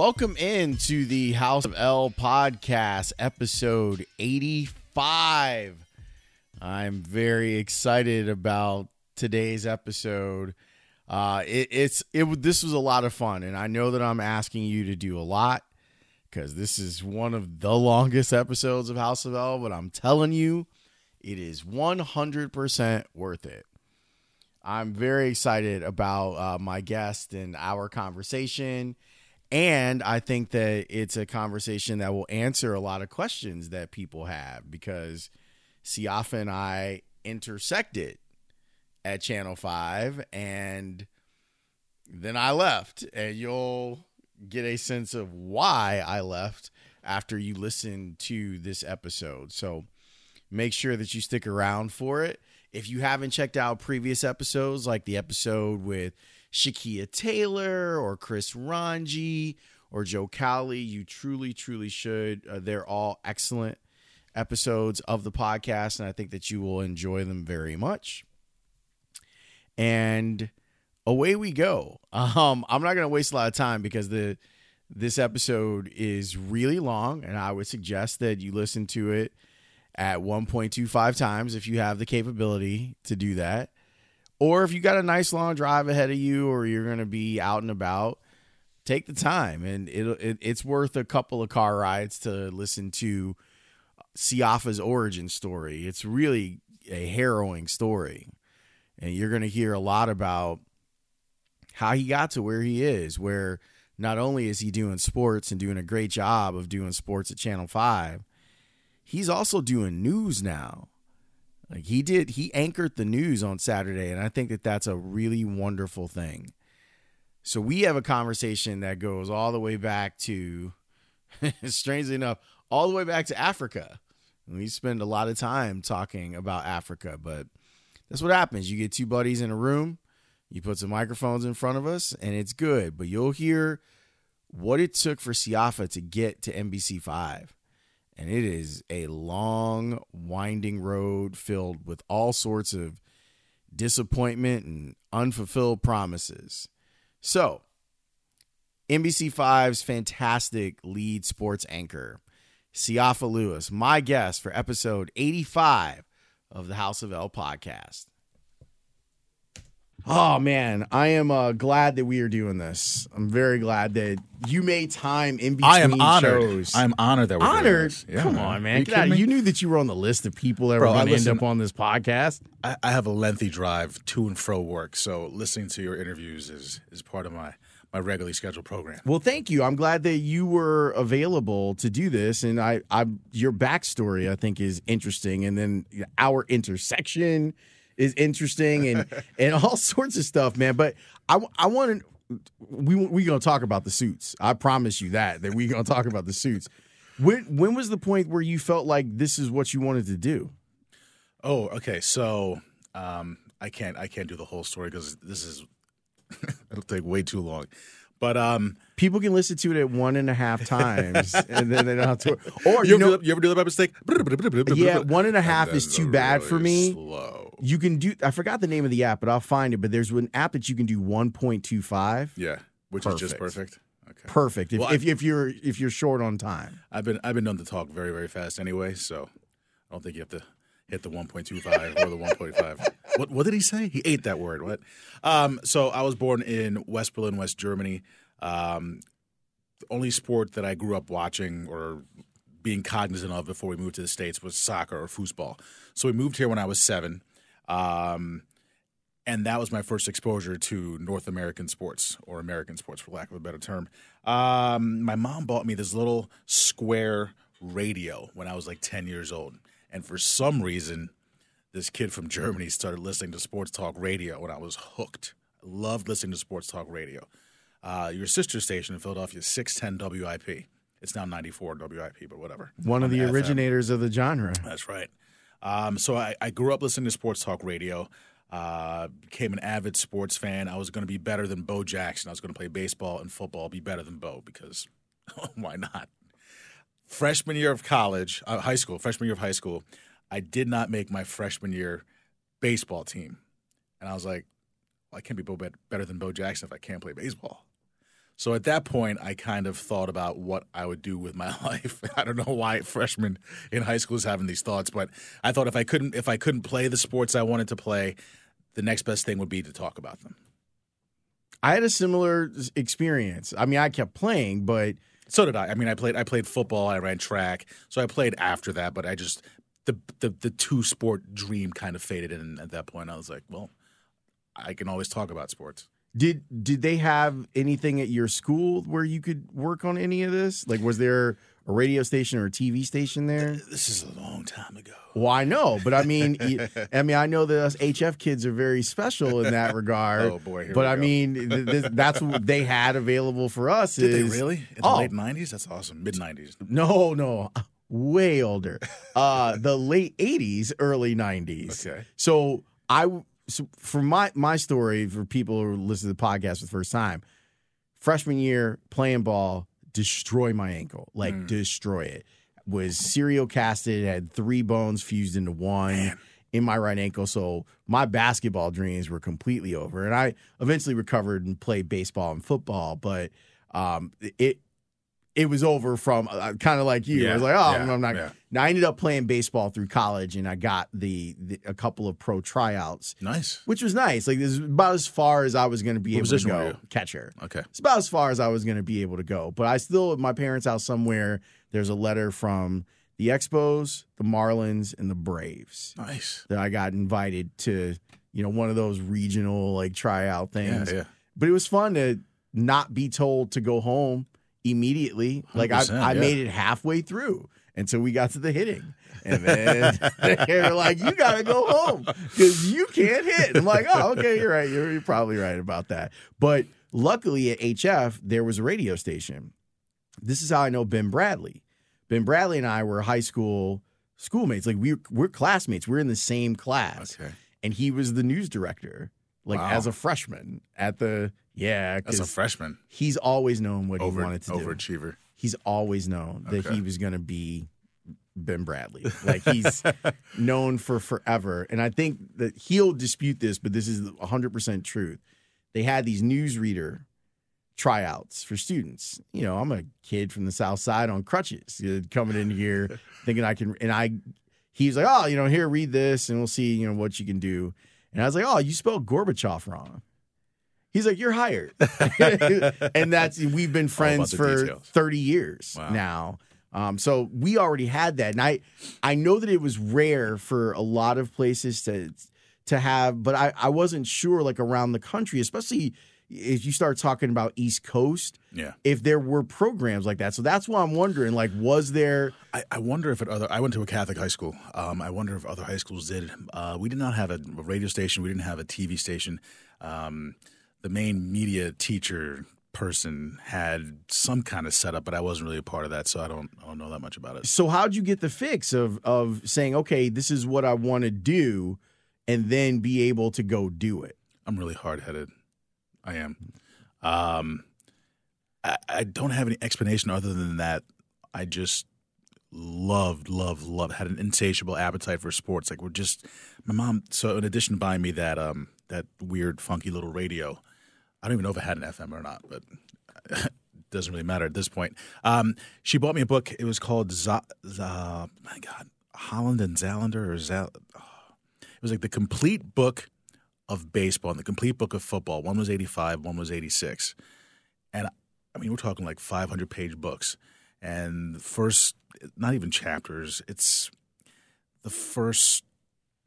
Welcome in to the House of L podcast, episode 85. I'm very excited about today's episode. Uh, it, it's it. This was a lot of fun, and I know that I'm asking you to do a lot because this is one of the longest episodes of House of L. But I'm telling you, it is 100% worth it. I'm very excited about uh, my guest and our conversation. And I think that it's a conversation that will answer a lot of questions that people have because Siafa and I intersected at Channel 5 and then I left. And you'll get a sense of why I left after you listen to this episode. So make sure that you stick around for it. If you haven't checked out previous episodes, like the episode with Shakeia Taylor or Chris Rongey or Joe Cowley, you truly, truly should. Uh, they're all excellent episodes of the podcast, and I think that you will enjoy them very much. And away we go. Um, I'm not going to waste a lot of time because the this episode is really long, and I would suggest that you listen to it at 1.25 times if you have the capability to do that. Or if you got a nice long drive ahead of you or you're going to be out and about, take the time and it, it, it's worth a couple of car rides to listen to Siafa's origin story. It's really a harrowing story. And you're going to hear a lot about how he got to where he is, where not only is he doing sports and doing a great job of doing sports at Channel 5, he's also doing news now. Like he did, he anchored the news on Saturday, and I think that that's a really wonderful thing. So we have a conversation that goes all the way back to, strangely enough, all the way back to Africa. And we spend a lot of time talking about Africa, but that's what happens. You get two buddies in a room, you put some microphones in front of us, and it's good. But you'll hear what it took for Siafa to get to NBC5 and it is a long, winding road filled with all sorts of disappointment and unfulfilled promises. So, NBC5's fantastic lead sports anchor, Siafa Lewis, my guest for episode 85 of the House of L podcast. Oh man, I am uh, glad that we are doing this. I'm very glad that you made time in between I am honored. shows. I'm honored that we're doing honored. this. Yeah, Come on, man. You Get out. kidding me? You knew that you were on the list of people that Bro, were going to end up on this podcast. I, I have a lengthy drive to and fro work, so listening to your interviews is is part of my my regularly scheduled program. Well, thank you. I'm glad that you were available to do this, and I, I, your backstory, I think, is interesting, and then our intersection is interesting, and and all sorts of stuff, man. But I, I want to, we we gonna talk about the suits. I promise you that that we gonna talk about the suits. When when was the point where you felt like this is what you wanted to do? Oh, okay. So um, I can't I can't do the whole story because this is it'll take way too long. But um, People can listen to it at one and a half times, and then they don't have to. Or you, you ever, know, do, you ever do that by mistake? Yeah, one and a half And is too bad really for me. Slow. You can do i forgot the name of the app but i'll find it but there's an app that you can do 1.25 Yeah, which is just Perfect. perfect. Okay. perfect if, Well, if, if you're if you're short on time I've been I've been known to talk very very fast anyway, so I don't think you have to hit the 1.25 or the 1.5. What what did he say? He ate that word. What? Um, so I was born in West Berlin, West Germany. Um, the only sport that I grew up watching or being cognizant of before we moved to the states was soccer or foosball. So we moved here when I was seven. Um, and that was my first exposure to North American sports or American sports, for lack of a better term. Um, my mom bought me this little square radio when I was like 10 years old. And for some reason, this kid from Germany started listening to sports talk radio, and I was hooked. I loved listening to sports talk radio. Uh, your sister station in Philadelphia, 610 WIP. It's now 94 WIP, but whatever. one of On the FM. originators of the genre That's right. Um, so I, I grew up listening to sports talk radio. Uh, became an avid sports fan. I was going to be better than Bo Jackson. I was going to play baseball and football, be better than Bo because why not? Freshman year of college, uh, high school, freshman year of high school, I did not make my freshman year baseball team, and I was like, well, I can't be Bo bet- better than Bo Jackson if I can't play baseball. So at that point, I kind of thought about what I would do with my life. I don't know why freshmen in high school is having these thoughts, but I thought if I couldn't if I couldn't play the sports I wanted to play, the next best thing would be to talk about them. I had a similar experience. I mean, I kept playing, but so did I. I mean, I played I played football, I ran track, so I played after that. But I just the the the two sport dream kind of faded, and at that point, I was like, well, I can always talk about sports. Did did they have anything at your school where you could work on any of this? Like, was there a radio station or a TV station there? This is a long time ago. Well, I know, but I mean, I mean, I know that us HF kids are very special in that regard. oh boy! but I go. mean, th- that's what they had available for us. Did is, they really in the oh, late nineties? That's awesome. Mid nineties? No, no, way older. Uh, the late eighties, early nineties. Okay. So I so for my my story for people who listen to the podcast for the first time, freshman year playing ball, destroy my ankle, like mm. destroy it. Was serial casted, had three bones fused into one. Man. In my right ankle, so my basketball dreams were completely over, and I eventually recovered and played baseball and football. But um, it it was over from uh, kind of like you. Yeah, I was like, oh, yeah, I'm not. Yeah. Now I ended up playing baseball through college, and I got the, the, a couple of pro tryouts. Nice, which was nice. Like this is about as far as I was going to be what able to go. Catcher. Okay, it's about as far as I was going to be able to go. But I still, at my parents' house somewhere, there's a letter from the Expos, the Marlins, and the Braves. Nice that I got invited to. You know, one of those regional like tryout things. Yeah, yeah. But it was fun to not be told to go home immediately. Like I, I yeah. made it halfway through until we got to the hitting. And then they're like, you got to go home because you can't hit. I'm like, oh, okay, you're right. You're, you're probably right about that. But luckily at HF, there was a radio station. This is how I know Ben Bradley. Ben Bradley and I were high school schoolmates. Like we we're classmates. We're in the same class. Okay. And he was the news director, like wow. as a freshman at the yeah, as a freshman, he's always known what Over, he wanted to overachiever. do. Overachiever. He's always known that okay. he was going to be Ben Bradley. Like he's known for forever. And I think that he'll dispute this, but this is 100% truth. They had these newsreader tryouts for students. You know, I'm a kid from the South Side on crutches uh, coming in here thinking I can, and I, he's like, oh, you know, here, read this and we'll see, you know, what you can do. And I was like, oh, you spelled Gorbachev wrong. He's like, "You're hired," and that's we've been friends for details. thirty years wow. now. Um, so we already had that, and I I know that it was rare for a lot of places to to have, but I I wasn't sure like around the country, especially if you start talking about East Coast, yeah, if there were programs like that. So that's why I'm wondering, like, was there? I, I wonder if at other. I went to a Catholic high school. Um, I wonder if other high schools did. Uh, we did not have a radio station. We didn't have a TV station. Um, the main media teacher person had some kind of setup, but I wasn't really a part of that, so I don't I don't know that much about it. So how'd you get the fix of of saying, okay, this is what I want to do, and then be able to go do it? I'm really hard headed. I am. Um, I, I don't have any explanation other than that. I just loved, loved, loved, had an insatiable appetite for sports. Like we're just my mom. So in addition to buying me that um that weird funky little radio, I don't even know if it had an FM or not, but it doesn't really matter at this point. Um, she bought me a book. It was called Z- Z- my God, Holland and Zalander or Zal. Oh. It was like the complete book of baseball and the complete book of football. One was eighty five, one was eighty six, and I mean we're talking like five hundred page books. And the first, not even chapters. It's the first.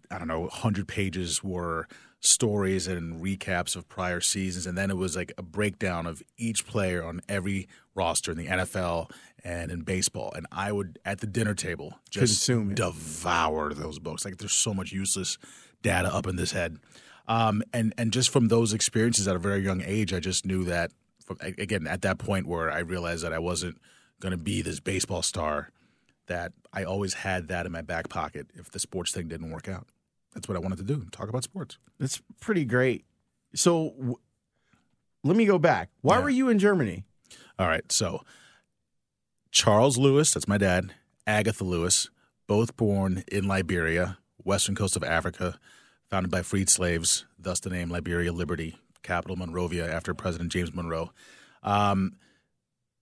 I don't know, hundred pages were stories and recaps of prior seasons, and then it was like a breakdown of each player on every roster in the NFL and in baseball. And I would at the dinner table just Consume devour those books. Like there's so much useless data up in this head, um, and and just from those experiences at a very young age, I just knew that. From, again, at that point where I realized that I wasn't going to be this baseball star, that I always had that in my back pocket if the sports thing didn't work out that's what I wanted to do talk about sports. That's pretty great. So w- let me go back. Why yeah. were you in Germany? All right. So Charles Lewis, that's my dad, Agatha Lewis, both born in Liberia, western coast of Africa, founded by freed slaves, thus the name Liberia Liberty, capital Monrovia after President James Monroe. Um,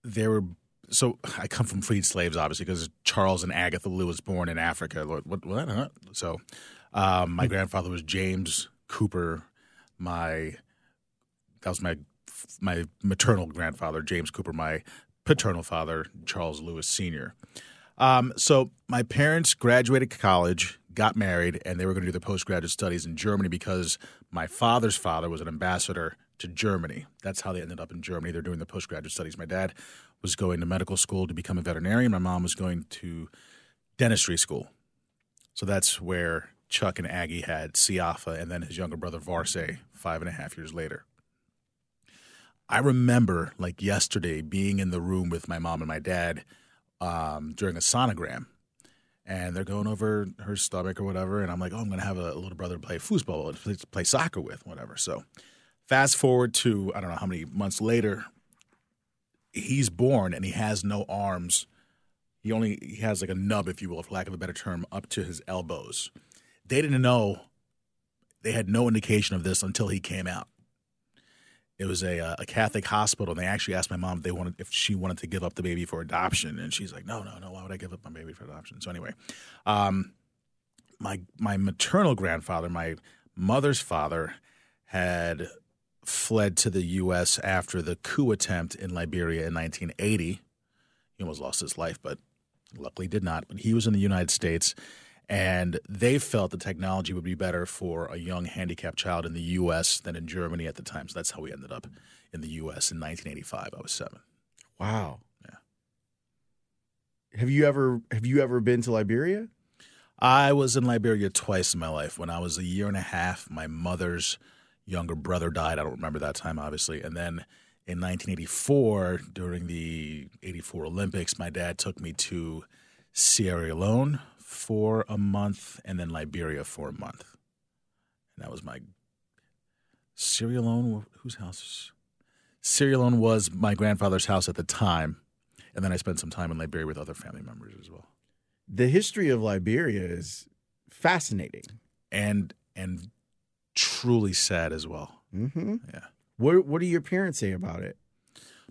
there were so I come from freed slaves, obviously, because Charles and Agatha Lou was born in Africa. What? what, what? So, um, my grandfather was James Cooper. My that was my my maternal grandfather, James Cooper. My paternal father, Charles Lewis Sr. Um, so my parents graduated college, got married, and they were going to do their postgraduate studies in Germany because my father's father was an ambassador to Germany. That's how they ended up in Germany. They're doing the postgraduate studies. My dad was going to medical school to become a veterinarian. My mom was going to dentistry school. So that's where Chuck and Aggie had Siafa and then his younger brother Varse five and a half years later. I remember like yesterday being in the room with my mom and my dad um, during a sonogram, and they're going over her stomach or whatever, and I'm like, oh, I'm going to have a, little brother play foosball, play, play soccer with, whatever. So, fast forward to I don't know how many months later, he's born and he has no arms. He only he has like a nub, if you will, for lack of a better term, up to his elbows. They didn't know. They had no indication of this until he came out. It was a, uh, a Catholic hospital, and they actually asked my mom if they wanted if she wanted to give up the baby for adoption, and she's like, "No, no, no. Why would I give up my baby for adoption?" So anyway, um, my my maternal grandfather, my mother's father, had fled to the U.S. after the coup attempt in Liberia in 1980. He almost lost his life, but luckily did not. But he was in the United States, and they felt the technology would be better for a young handicapped child in the U.S. than in Germany at the time. So that's how we ended up in the U.S. in 1985. I was seven. Wow. Yeah. Have you ever have you ever been to Liberia? I was in Liberia twice in my life. When I was a year and a half, my mother's younger brother died. I don't remember that time, obviously. And then in 1984, during the 84 Olympics, my dad took me to Sierra Leone for a month and then Liberia for a month. And that was my Sierra Leone, whose house? Sierra Leone was my grandfather's house at the time. And then I spent some time in Liberia with other family members as well. The history of Liberia is fascinating. And and truly sad as well. Mm-hmm. Yeah. What What do your parents say about it?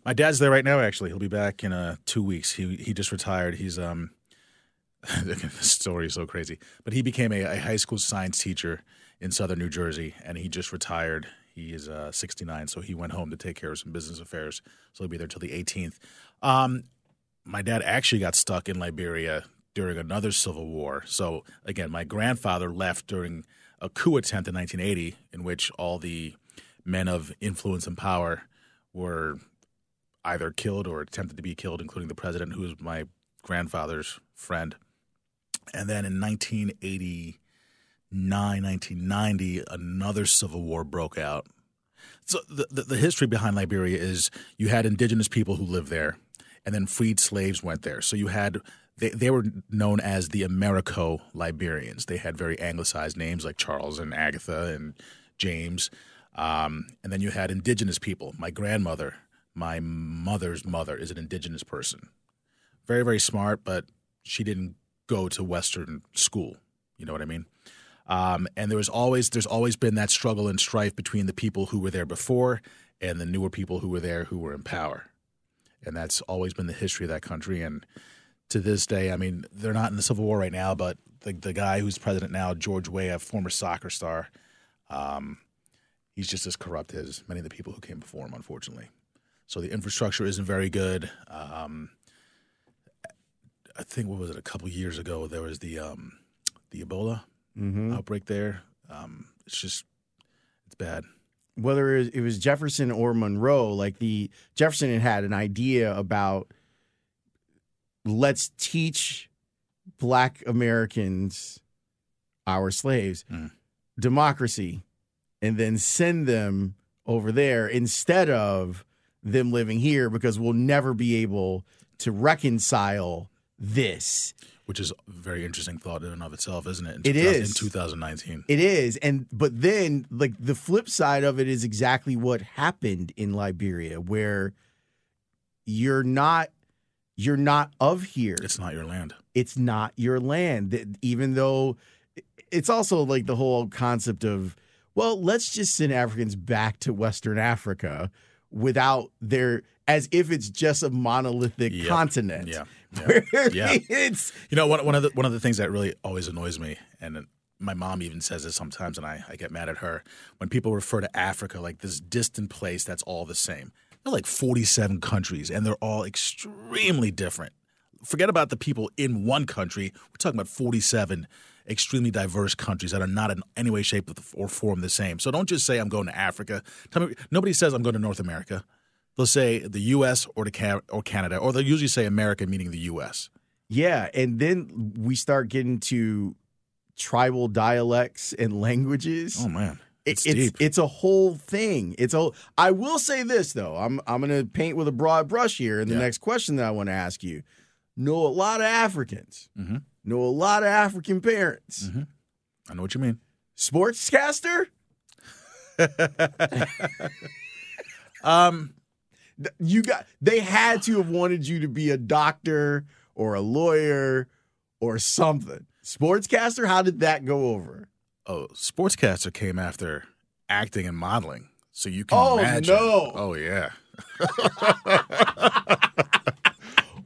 My dad's there right now. Actually, he'll be back in uh, two weeks. He he just retired. He's um, the story is so crazy, but he became a, a, high school science teacher in southern New Jersey, and he just retired. He is uh, 69, so he went home to take care of some business affairs. So he'll be there till the 18th. Um, my dad actually got stuck in Liberia during another civil war. So again, my grandfather left during a coup attempt in 1980 in which all the men of influence and power were either killed or attempted to be killed, including the president, who was my grandfather's friend. And then in 1989, 1990, another civil war broke out. So the, the, the history behind Liberia is you had indigenous people who lived there, and then freed slaves went there. So you had they, they were known as the Americo Liberians. They had very anglicized names like Charles and Agatha and James. Um, and then you had indigenous people. My grandmother, my mother's mother, is an indigenous person. Very, very smart, but she didn't go to Western school. You know what I mean? Um, and there was always there's always been that struggle and strife between the people who were there before and the newer people who were there who were in power. And that's always been the history of that country. And to this day, I mean, they're not in the Civil War right now, but the the guy who's president now, George Weah, former soccer star, um, he's just as corrupt as many of the people who came before him, unfortunately. So the infrastructure isn't very good. Um, I think what was it? A couple years ago, there was the um, the Ebola mm-hmm. outbreak there. Um, it's just it's bad. Whether it was Jefferson or Monroe, like the Jefferson had had an idea about let's teach black Americans, our slaves, Mm. democracy, and then send them over there instead of them living here because we'll never be able to reconcile this. Which is a very interesting thought in and of itself, isn't it? In It 2000 is. in 2019. It is. And but then like the flip side of it is exactly what happened in Liberia where you're not you're not of here. It's not your land. it's not your land. Even though it's also like the whole concept of, well, let's just send Africans back to Western Africa without their as if it's just a monolithic Yep. continent. Yeah. Yeah. it's You know, one, one of the one of the things that really always annoys me, and my mom even says this sometimes, and I, I get mad at her when people refer to Africa like this distant place that's all the same. There are like 47 countries, and they're all extremely different. Forget about the people in one country. We're talking about 47 extremely diverse countries that are not in any way, shape, or form the same. So don't just say I'm going to Africa. Tell me, nobody says I'm going to North America. They'll say the U.S. or the Ca- or Canada, or they'll usually say America, meaning the U.S. yeah, and then we start getting to tribal dialects and languages. Oh man, it's, it's deep. it's a whole thing. It's a. I will say this though. I'm I'm going to paint with a broad brush here. And the Yeah. next question that I want to ask you: Know a lot of Africans. Mhm. Know a lot of African parents. Mhm. I know what you mean. Sportscaster. Um, You got. They had to have wanted you to be a doctor or a lawyer or something. Sportscaster. How did that go over? oh, sportscaster came after acting and modeling, so you can Oh, imagine. no. Oh yeah.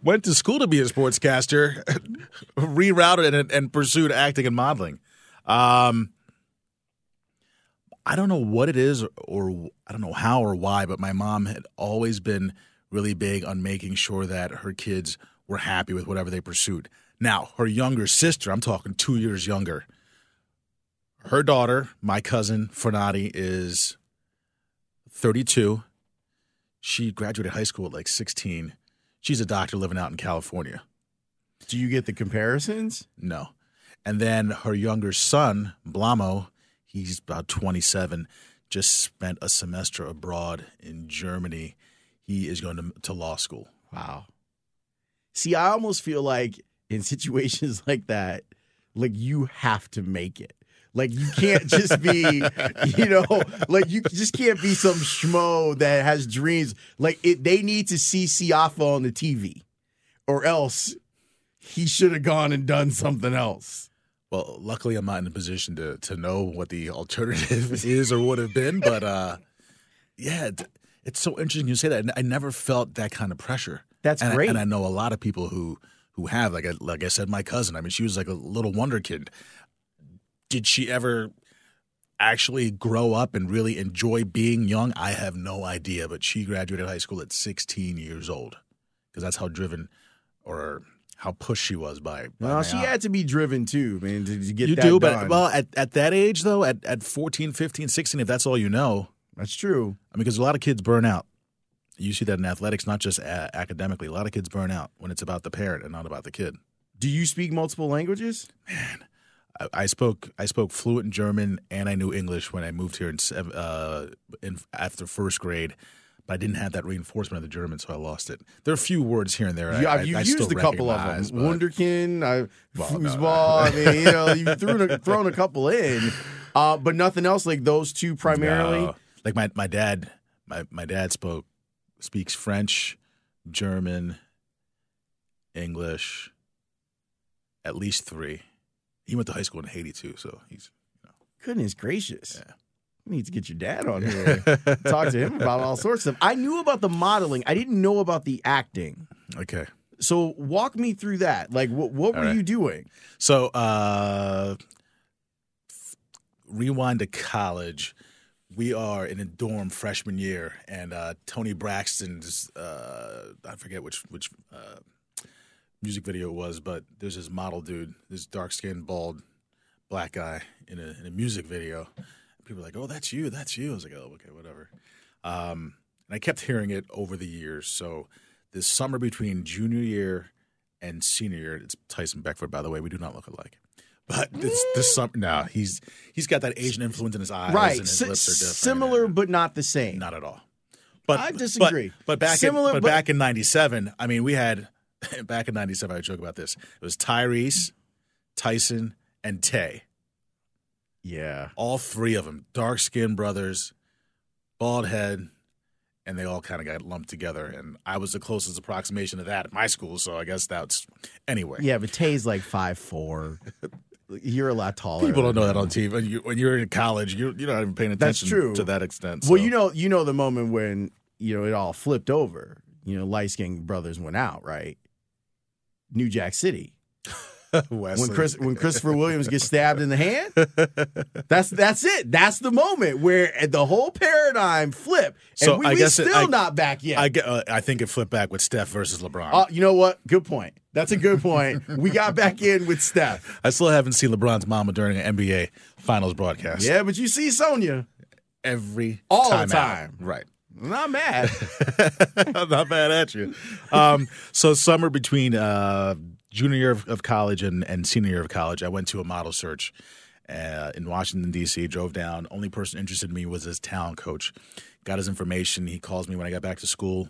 Went to school to be a sportscaster, rerouted and, and pursued acting and modeling. Um, I don't know what it is, or, I don't know how or why, but my mom had always been really big on making sure that her kids were happy with whatever they pursued. Now, her younger sister, I'm talking two years younger, her daughter, my cousin Fernati, is 32. She graduated high school at like 16. She's a doctor living out in California. Do you get the comparisons? No. And then her younger son, Blamo, he's about 27, just spent a semester abroad in Germany. He is going to, to law school. Wow. See, I almost feel like in situations like that, like you have to make it. Like you can't just be, you know, like you just can't be some schmo that has dreams. Like it, they need to see Siafa on the TV, or else he should have gone and done something else. Well, luckily, I'm not in a position to to know what the alternative is or would have been. But uh, yeah, it- it's so interesting you say that. I never felt that kind of pressure. That's and I- great. and I know a lot of people who who have. Like I, like I said, my cousin. I mean, she was like a little wonder kid. Did she ever actually grow up and really enjoy being young? I have no idea. But she graduated high school at 16 years old because that's how driven or how pushed she was by. by Well, she aunt. had to be driven too, man, to, to get You that do, done. but well, at, at that age though, at, at 14, 15, 16, if that's all you know, That's true. I mean, because a lot of kids burn out. You see that in athletics, not just a- academically. A lot of kids burn out when it's about the parent and not about the kid. Do you speak multiple languages? I, I spoke I spoke fluent German and I knew English when I moved here in, uh, in after first grade, but I didn't have that reinforcement of the German, so I lost it. There are a few words here and there. Yeah, I, I, you've I used a couple of them. Wunderkind, I, Well, no. foosball. I mean, you know, you've thrown a, thrown a couple in, uh, but nothing else like those two primarily. No. Like my, my dad, my, my dad spoke speaks French, German, English, at least three. He went to high school in Haiti too, so he's Goodness gracious. Yeah. Need to get your dad on here. Talk to him about all sorts of stuff. I knew about the modeling. I didn't know about the acting. okay. So walk me through that. Like, what, what were right. you doing? So uh, rewind to college. We are in a dorm freshman year, and uh, Toni Braxton's uh, I forget which which uh, music video it was, but there's this model dude, this dark skinned, bald, black guy in a in a music video. People were like, "Oh, that's you, that's you." I was like, "Oh, okay, whatever." Um, and I kept hearing it over the years. So this summer between junior year and senior year, it's Tyson Beckford, by the way. We do not look alike. But this this summer, no, he's he's got that Asian influence in his eyes, right. And his Si- lips are different. similar, and- but not the same. not at all. But I but- disagree. But, back Similar, in, but, but- back in '97, I mean, we had back in '97. I joke about this. It was Tyrese, Tyson, and Tay. Yeah. All three of them, dark skinned brothers, bald head, and they all kind of got lumped together. And I was the closest approximation of that at my school. So I guess that's anyway. Yeah, but Tay's like five four. You're a lot taller. People don't know that on TV. When, you, when you're in college, you're, you're not even paying attention That's true. to that extent. Well, you know, you know the moment when you know, it all flipped over. You know, light skinned brothers went out, right? New Jack City. when Chris when Christopher Williams gets stabbed in the hand, that's that's it. That's the moment where the whole paradigm flipped. And So we, I guess it- still I- not back yet. I uh, I think it flipped back with Steph versus LeBron. Uh, you know what? Good point. That's a good point. we got back in with Steph. I still haven't seen LeBron's mama during an NBA Finals broadcast. Yeah, but you see Sonya. every All the time, out. time. right? I'm not mad. Not bad at you. Um, so summer between uh, junior year of, of college and, and senior year of college, I went to a model search uh, in Washington D.C. Drove down. Only person interested in me was his talent coach. Got his information. He calls me when I got back to school,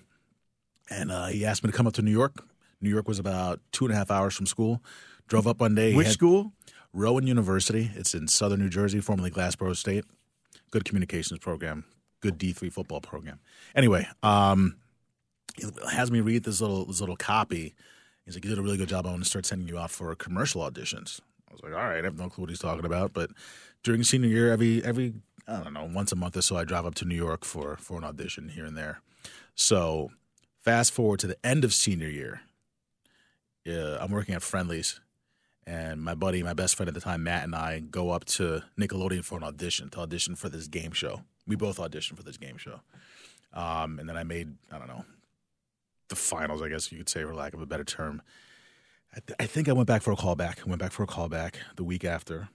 and uh, he asked me to come up to New York. New York was about two and a half hours from school. Drove up one day. Which had- school? Rowan University. It's in southern New Jersey, formerly Glassboro State. Good communications program, good D three football program. Anyway, um, he has me read this little this little copy. He's like, "You did a really good job. I want to start sending you off for commercial auditions." I was like, "All right, I have no clue what he's talking about." But during senior year, every every I don't know, once a month or so, I drive up to New York for for an audition here and there. So fast forward to the end of senior year. Yeah, I'm working at Friendlies and my buddy, my best friend at the time, Matt, and I go up to Nickelodeon for an audition to audition for this game show. We both auditioned for this game show, um, and then I made I don't know the finals, I guess you could say, for lack of a better term. I, th- I think I went back for a callback. I went back for a callback the week after.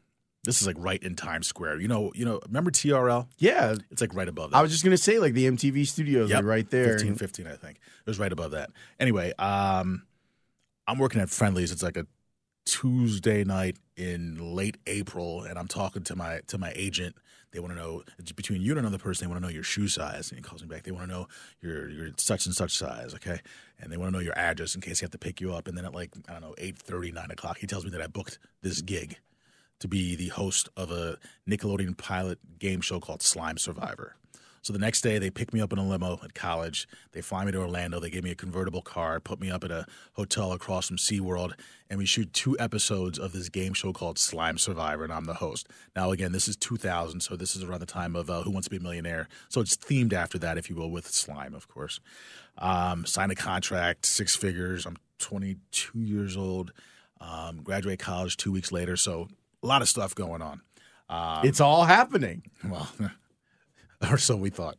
This is like right in Times Square. You know, you know. Remember TRL? Yeah. It's like right above that. I was just gonna say like the MTV studios Yep. are right there. 15, 15, I think. It was right above that. Anyway, um, I'm working at Friendlies. It's like a Tuesday night in late April, and I'm talking to my to my agent. They want to know between you and another person. They want to know your shoe size, and he calls me back. They want to know your your such and such size, okay? And they want to know your address in case they have to pick you up. And then at like I don't know eight thirty, nine o'clock, he tells me that I booked this gig to be the host of a Nickelodeon pilot game show called Slime Survivor. So the next day, they pick me up in a limo at college. They fly me to Orlando. They give me a convertible car, put me up at a hotel across from SeaWorld, and we shoot two episodes of this game show called Slime Survivor, and I'm the host. Now, again, this is 2000, so this is around the time of uh, Who Wants to Be a Millionaire. So it's themed after that, if you will, with slime, of course. Um, signed a contract, six figures. I'm 22 years old. Um, graduate college two weeks later, so a lot of stuff going on. Um, It's all happening. well, or so we thought.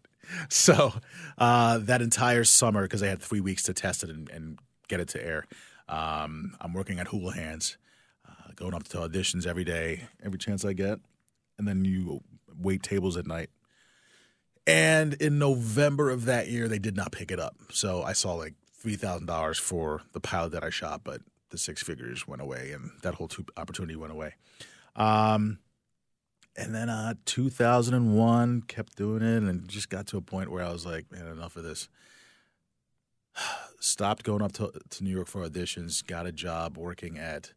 So uh, that entire summer, because I had three weeks to test it and, and get it to air, um, I'm working at Houlihan's, uh, going up to auditions every day, every chance I get, and then you wait tables at night. And in November of that year, they did not pick it up. So I saw like three thousand dollars for the pilot that I shot, but the six figures went away, and that whole opportunity went away. Um, and then uh 2001 kept doing it and just got to a point where i was like man enough of this. Stopped going up to, to new york for auditions got a job working at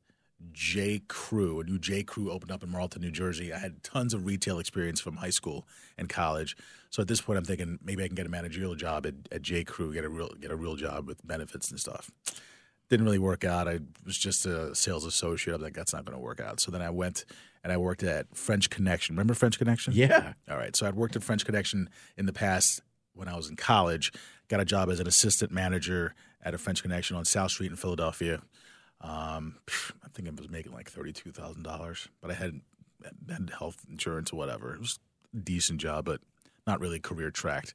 j. Crew a new j. Crew opened up in marlton new jersey. I had tons of retail experience from high school and college. So at this point i'm thinking maybe i can get a managerial job at, at j. Crew get a real get a real job with benefits and stuff. Didn't really work out. I was just a sales associate. I was like, that's not going to work out. So then I went and I worked at French Connection. Remember French Connection? Yeah. All right. So I'd worked at French Connection in the past when I was in college. Got a job as an assistant manager at a French Connection on South Street in Philadelphia. Um, I think I was making like thirty-two thousand dollars, but I had had health insurance or whatever. It was a decent job, but not really career tracked.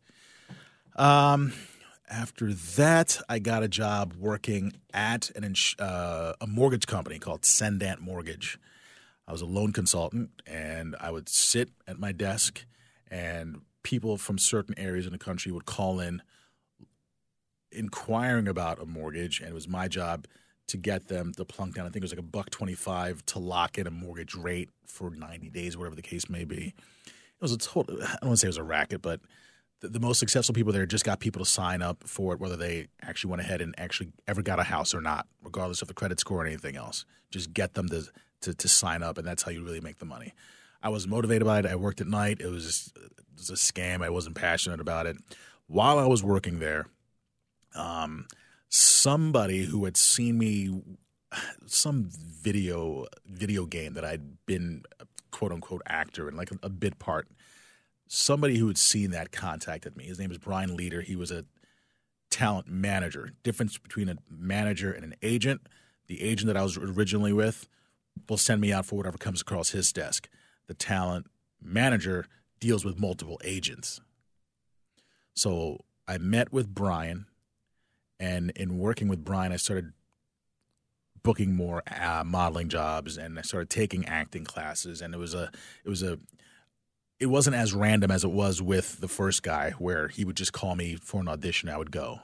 Um, after that, I got a job working at an ins- uh, a mortgage company called Cendant Mortgage. I was a loan consultant, and I would sit at my desk, and people from certain areas in the country would call in inquiring about a mortgage, and it was my job to get them to plunk down. I think it was like a buck twenty-five to lock in a mortgage rate for ninety days, whatever the case may be. It was a total. I don't want to say it was a racket, but the, the most successful people there just got people to sign up for it, whether they actually went ahead and actually ever got a house or not, regardless of the credit score or anything else. Just get them to to, to sign up, and that's how you really make the money. I was motivated by it. I worked at night. It was just, it was a scam. I wasn't passionate about it. While I was working there, um, somebody who had seen me some video video game that I'd been quote unquote actor in, like a, a bit part, somebody who had seen that contacted me. His name is Brian Leader. He was a talent manager. Difference between a manager and an agent. The agent that I was originally with will send me out for whatever comes across his desk. The talent manager deals with multiple agents. So I met with Brian, and in working with Brian, I started booking more uh, modeling jobs, and I started taking acting classes. And it was a, it was a, it wasn't as random as it was with the first guy, where he would just call me for an audition. I would go.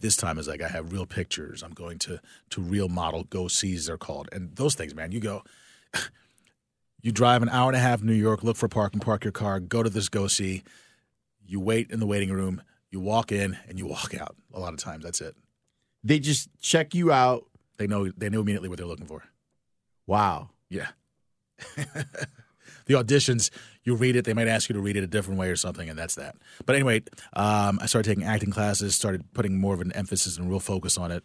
This time is like I have real pictures. I'm going to to real model go sees they're called, and those things, man. You go. You drive an hour and a half New York, look for a parking, park your car, go to this go see. You wait in the waiting room, you walk in, and you walk out. A lot of times, that's it. They just check you out. They know they know immediately what they're looking for. Wow. Yeah. the auditions, you read it. They might ask you to read it a different way or something, and that's that. But anyway, um, I started taking acting classes, started putting more of an emphasis and real focus on it,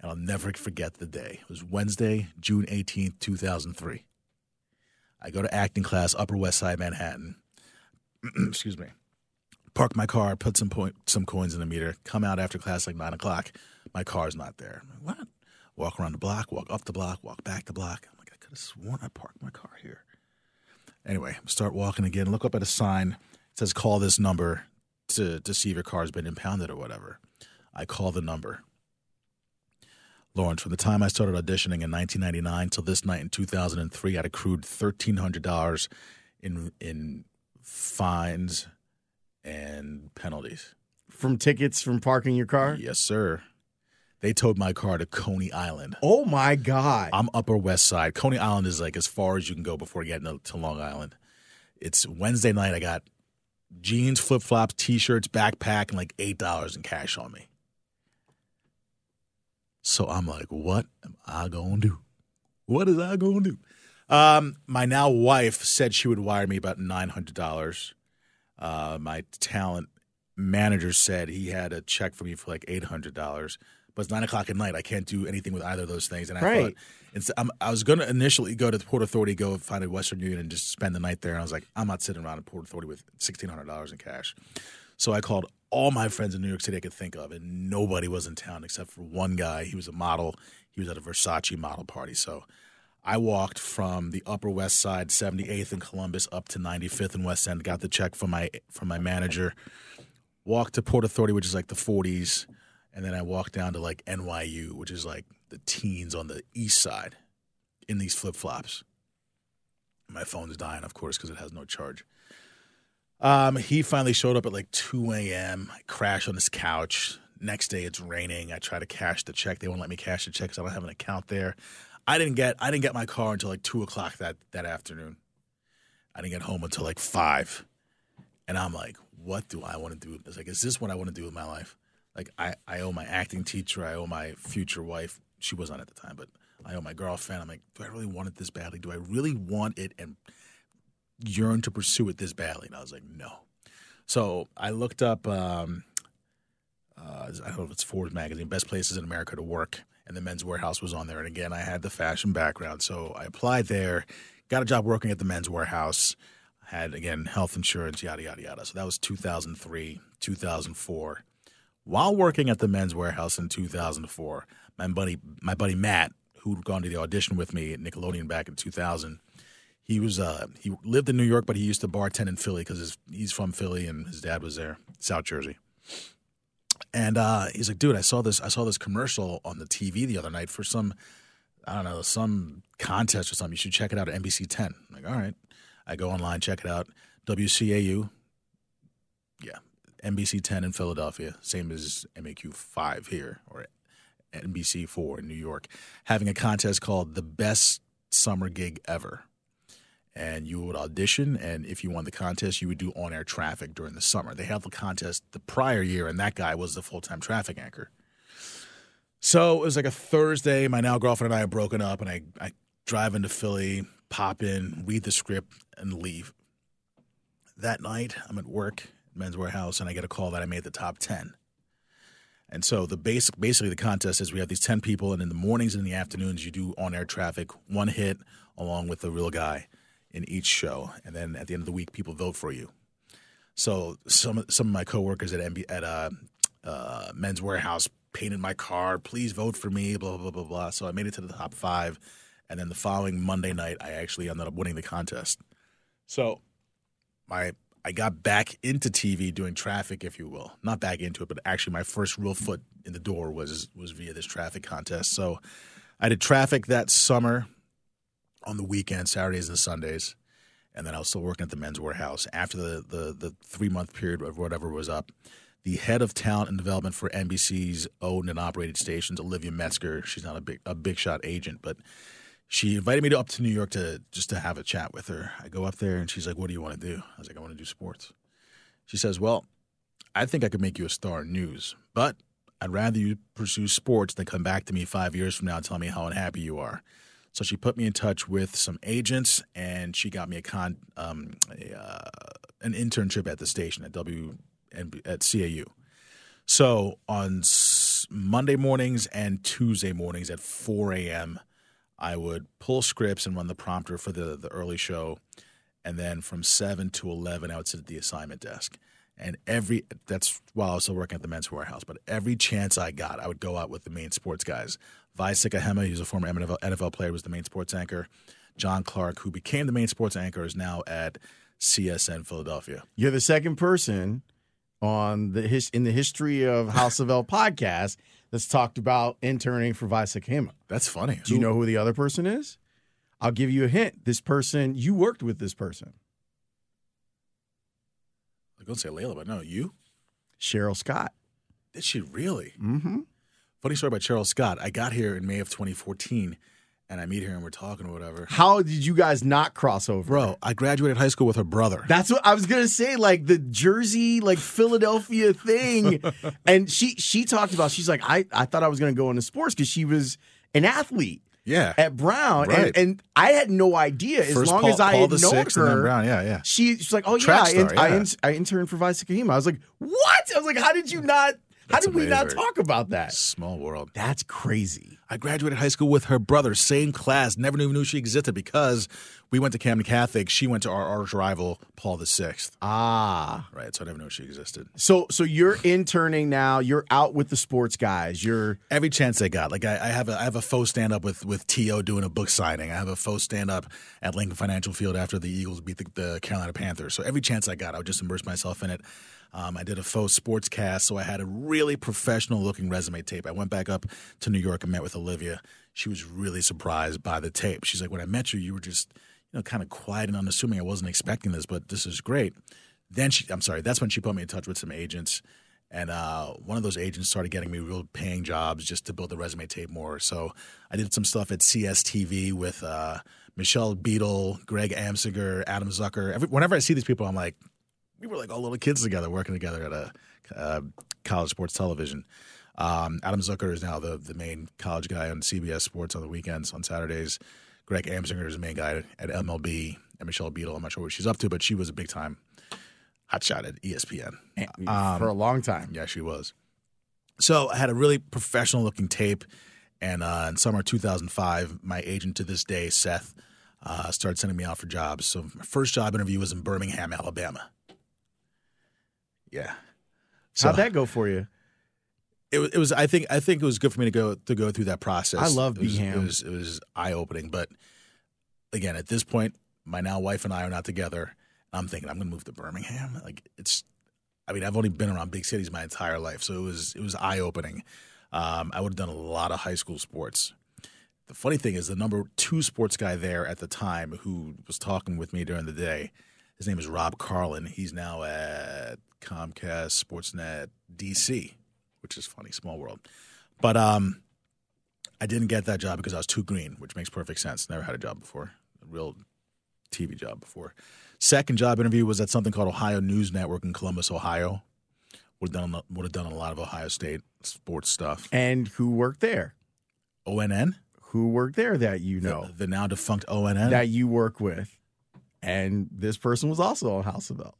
and I'll never forget the day. It was Wednesday, June eighteenth, two thousand three. I go to acting class, Upper West Side, Manhattan. Excuse me. Park my car, put some point, some coins in the meter. Come out after class like nine o'clock. My car's not there. Like, what? Walk around the block, walk up the block, walk back the block. I'm like, I could have sworn I parked my car here. Anyway, start walking again. Look up at a sign. It says call this number to to see if your car's been impounded or whatever. I call the number. Lawrence, from the time I started auditioning in 1999 till this night in 2003, I'd accrued $1,300 in in fines and penalties. From tickets from parking your car? Yes, sir. They towed my car to Coney Island. Oh my God. I'm Upper West Side. Coney Island is like as far as you can go before getting to Long Island. It's Wednesday night. I got jeans, flip flops, t shirts, backpack, and like $8 in cash on me. So I'm like, what am I gonna do? What is I gonna do? Um, my now wife said she would wire me about nine hundred dollars. Uh, my talent manager said he had a check for me for like eight hundred dollars. But it's nine o'clock at night. I can't do anything with either of those things. And I Right. thought, inst- I'm, I was going to initially go to the Port Authority, go find a Western Union, and just spend the night there. And I was like, I'm not sitting around at Port Authority with sixteen hundred dollars in cash. So I called all my friends in New York City I could think of, and nobody was in town except for one guy. He was a model. He was at a Versace model party. So I walked from the Upper West Side, 78th in Columbus, up to 95th and West End. Got the check from my from my manager. Walked to Port Authority, which is like the 40s, and then I walked down to like NYU, which is like the teens on the East Side, in these flip flops. My phone's dying, of course, because it has no charge. Um, he finally showed up at like 2 a.m. I crash on his couch. Next day, it's raining. I try to cash the check. They won't let me cash the check because I don't have an account there. I didn't get I didn't get my car until like two o'clock that that afternoon. I didn't get home until like five, and I'm like, what do I want to do? It's like, is this what I want to do with my life? Like, I I owe my acting teacher, I owe my future wife. She was not at the time, but I owe my girlfriend. I'm like, do I really want it this badly? Do I really want it and yearn to pursue it this badly? And I was like, no. So I looked up. Um, uh, I don't know if it's Forbes magazine, best places in America to work, and the Men's Wearhouse was on there. And again, I had the fashion background, so I applied there, got a job working at the Men's Wearhouse, had again health insurance, yada yada yada. So that was 2003, 2004. While working at the Men's Wearhouse in 2004, my buddy, my buddy Matt, who'd gone to the audition with me at Nickelodeon back in 2000, he was uh, he lived in New York, but he used to bartend in Philly because he's from Philly and his dad was there, South Jersey. And uh, he's like, dude, I saw this. I saw this commercial on the TV the other night for some, I don't know, some contest or something. You should check it out at NBC 10. I'm like, all right. I go online, check it out. WCAU, yeah, NBC 10 in Philadelphia, same as MAQ 5 here, or NBC 4 in New York, having a contest called the best summer gig ever. And you would audition and if you won the contest you would do on-air traffic during the summer. They held the contest the prior year and that guy was the full-time traffic anchor. So it was like a thursday. My now girlfriend and i are broken up and i, I drive into philly pop in read the script and leave. That night i'm at work Men's Wearhouse and i get a call that i made the top 10 and so the basic, basically the contest is we have these 10 people and in the mornings and in the afternoons you do on-air traffic one hit along with the real guy in each show. And then at the end of the week, people vote for you. So some some of my coworkers at MB, at uh, uh, Men's Wearhouse painted my car. Please vote for me. Blah blah blah blah. So I made it to the top five, and then the following Monday night, I actually ended up winning the contest. So my I got back into TV doing traffic, if you will. Not back into it, but actually my first real foot in the door was was via this traffic contest. So I did traffic that summer on the weekends, Saturdays and Sundays, and then I was still working at the Men's Wearhouse. After the the, the three month period of whatever was up, the head of talent and development for NBC's owned and operated stations, Olivia Metzger, she's not a big a big shot agent, but she invited me to up to New York to just to have a chat with her. I go up there and she's like, "What do you want to do?" I was like, "I want to do sports." She says, "Well, I think I could make you a star in news, but I'd rather you pursue sports than come back to me five years from now and tell me how unhappy you are." So she put me in touch with some agents, and she got me a con um, a, uh, an internship at the station at W at CAU. So on Monday mornings and Tuesday mornings at 4 a.m., I would pull scripts and run the prompter for the the early show, and then from seven to eleven, I would sit at the assignment desk. And every that's while I was still working at the Men's Wearhouse. But every chance I got, I would go out with the main sports guys. Vi Sikahema, who's a former NFL, NFL player, was the main sports anchor. John Clark, who became the main sports anchor, is now at CSN Philadelphia. You're the second person on the his, in the history of House of L podcast that's talked about interning for Vi Sikahema. That's funny. Do you know who the other person is? I'll give you a hint. This person, you worked with this person. I was going to say Layla, but no, you? Cheryl Scott. Did she really? Mm-hmm. Funny story about Cheryl Scott. I got here in May of 2014 and I meet her and we're talking or whatever. How did you guys not cross over? Bro, I graduated high school with her brother. That's what I was gonna say, like the Jersey, like Philadelphia thing. and she she talked about she's like, I, I thought I was gonna go into sports because she was an athlete. Yeah. At Brown. Right. And, and I had no idea. As First long Paul, as I Paul had known sixth and then her, Brown. Yeah, yeah. she, she's like, oh yeah, Track I, star, I, yeah. in- I interned for Vi Sikahema. I was like, what? I was like, how did you not? How That's did we not talk about that? Small world. That's crazy. I graduated high school with her brother, same class. Never even knew she existed because we went to Camden Catholic. She went to our arch rival, Paul the Sixth. Ah, Right, so I never knew she existed. so so you're interning now. You're out with the sports guys. You're Every chance they got, like I, I have a I have a faux stand up with with To doing a book signing. I have a faux stand up at Lincoln Financial Field after the Eagles beat the, the Carolina Panthers. So every chance I got, I would just immerse myself in it. Um, I did a faux sports cast, so I had a really professional looking resume tape. I went back up to New York and met with Olivia. She was really surprised by the tape. She's like, "When I met you, you were just you know kind of quiet and unassuming. I wasn't expecting this, but this is great." Then she, I'm sorry, that's when she put me in touch with some agents. And uh, one of those agents started getting me real paying jobs just to build the resume tape more. So I did some stuff at CSTV with uh, Michelle Beadle, Greg Amsinger, Adam Zucker. Every, whenever I see these people, I'm like, we were like all little kids together, working together at a uh, college sports television. Um, Adam Zucker is now the the main college guy on CBS Sports on the weekends on Saturdays. Greg Amsinger is the main guy at MLB, and Michelle Beadle. I'm not sure what she's up to, but she was a big time hotshot at ESPN. for a long time. Yeah, she was. So I had a really professional looking tape, and uh, in summer 2005, my agent to this day, Seth, uh, started sending me out for jobs. So my first job interview was in Birmingham, Alabama. Yeah. So How'd that go for you? it, was- it was. I think. I think it was good for me to go to go through that process. I love it was, It was, it was eye opening, but again, at this point, my now wife and I are not together. I'm thinking I'm going to move to Birmingham. Like it's. I mean, I've only been around big cities my entire life, so it was it was eye opening. Um, I would have done a lot of high school sports. The funny thing is, the number two sports guy there at the time, who was talking with me during the day, his name is Rob Carlin. He's now at Comcast Sportsnet DC, which is funny, small world. But um, I didn't get that job because I was too green, which makes perfect sense. Never had a job before, a real TV job before. Second job interview was at something called Ohio News Network in Columbus, Ohio. Would have done would have done a lot of Ohio State sports stuff. And who worked there? ONN, Who worked there that you know? the, the now defunct ONN. that you work with. And this person was also on House of L.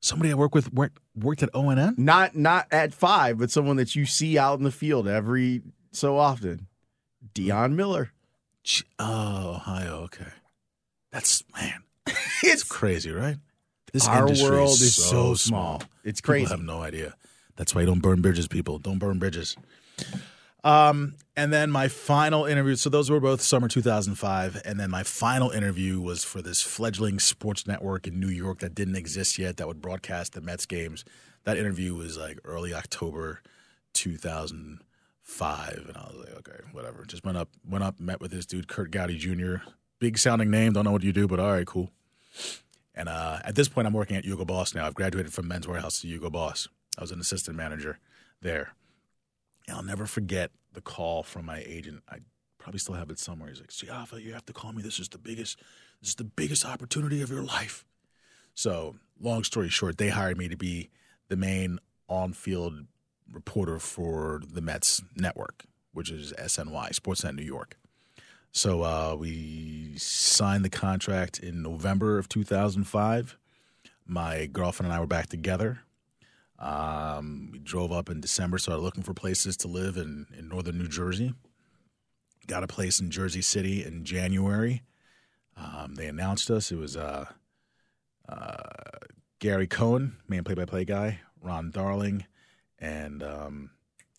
Somebody I work with worked worked at ONN. Not not at five, but someone that you see out in the field every so often. Dion Miller. Ch- Oh, Ohio. Okay, that's man. It's Crazy, right? This Our industry world is is so, so small. small. It's People crazy. have no idea. That's why you don't burn bridges, people. Don't burn bridges. Um, and then my final interview. So those were both summer 2005, and then my final interview was for this fledgling sports network in New York that didn't exist yet that would broadcast the Mets games. That interview was like early October 2005, and I was like, okay, whatever. Just went up, went up, met with this dude, Curt Gowdy Jr. Big sounding name. Don't know what you do, but all right, cool. And uh, at this point, I'm working at Hugo Boss now. I've graduated from Men's Wearhouse to Hugo Boss. I was an assistant manager there. I'll never forget the call from my agent. I probably still have it somewhere. He's like, Siafa, you have to call me. This is the biggest, this is the biggest opportunity of your life. So, long story short, they hired me to be the main on-field reporter for the Mets network, which is SNY, Sportsnet New York. So uh, we signed the contract in November of 2005. My girlfriend and I were back together. Um, we drove up in December, started looking for places to live in, in northern New Jersey. Got a place in Jersey City in January. Um, they announced us. It was uh, uh, Gary Cohen, main play-by-play guy, Ron Darling, and um,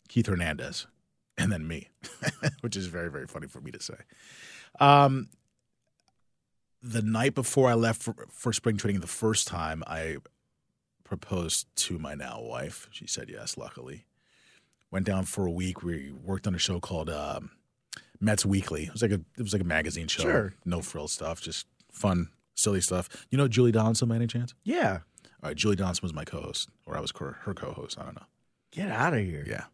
Keith Hernandez, and then me, which is very very funny for me to say. Um, the night before I left for, for spring training the first time, I proposed to my now wife. She said yes, luckily. Went down for a week. We worked on a show called um, Mets Weekly. It was like a it was like a magazine show. Sure. No frill stuff, just fun, silly stuff. You know Julie Donaldson by any chance? Yeah. All right, Julie Donaldson was my co-host, or I was her, her co-host. I don't know. Get out of here. Yeah.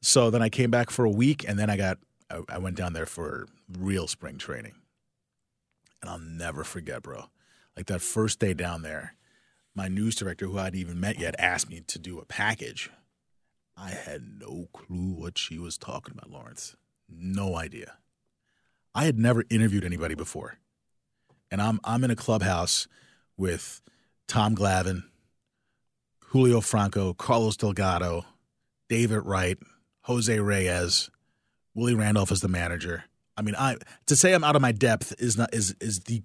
So then I came back for a week, and then I got I, I went down there for real spring training, and I'll never forget, bro. Like that first day down there, my news director, who I hadn't even met yet, asked me to do a package. I had no clue what she was talking about, Lawrence. No idea. I had never interviewed anybody before, and I'm I'm in a clubhouse with Tom Glavine, Julio Franco, Carlos Delgado, David Wright, Jose Reyes, Willie Randolph as the manager. I mean, I to say I'm out of my depth is not is is the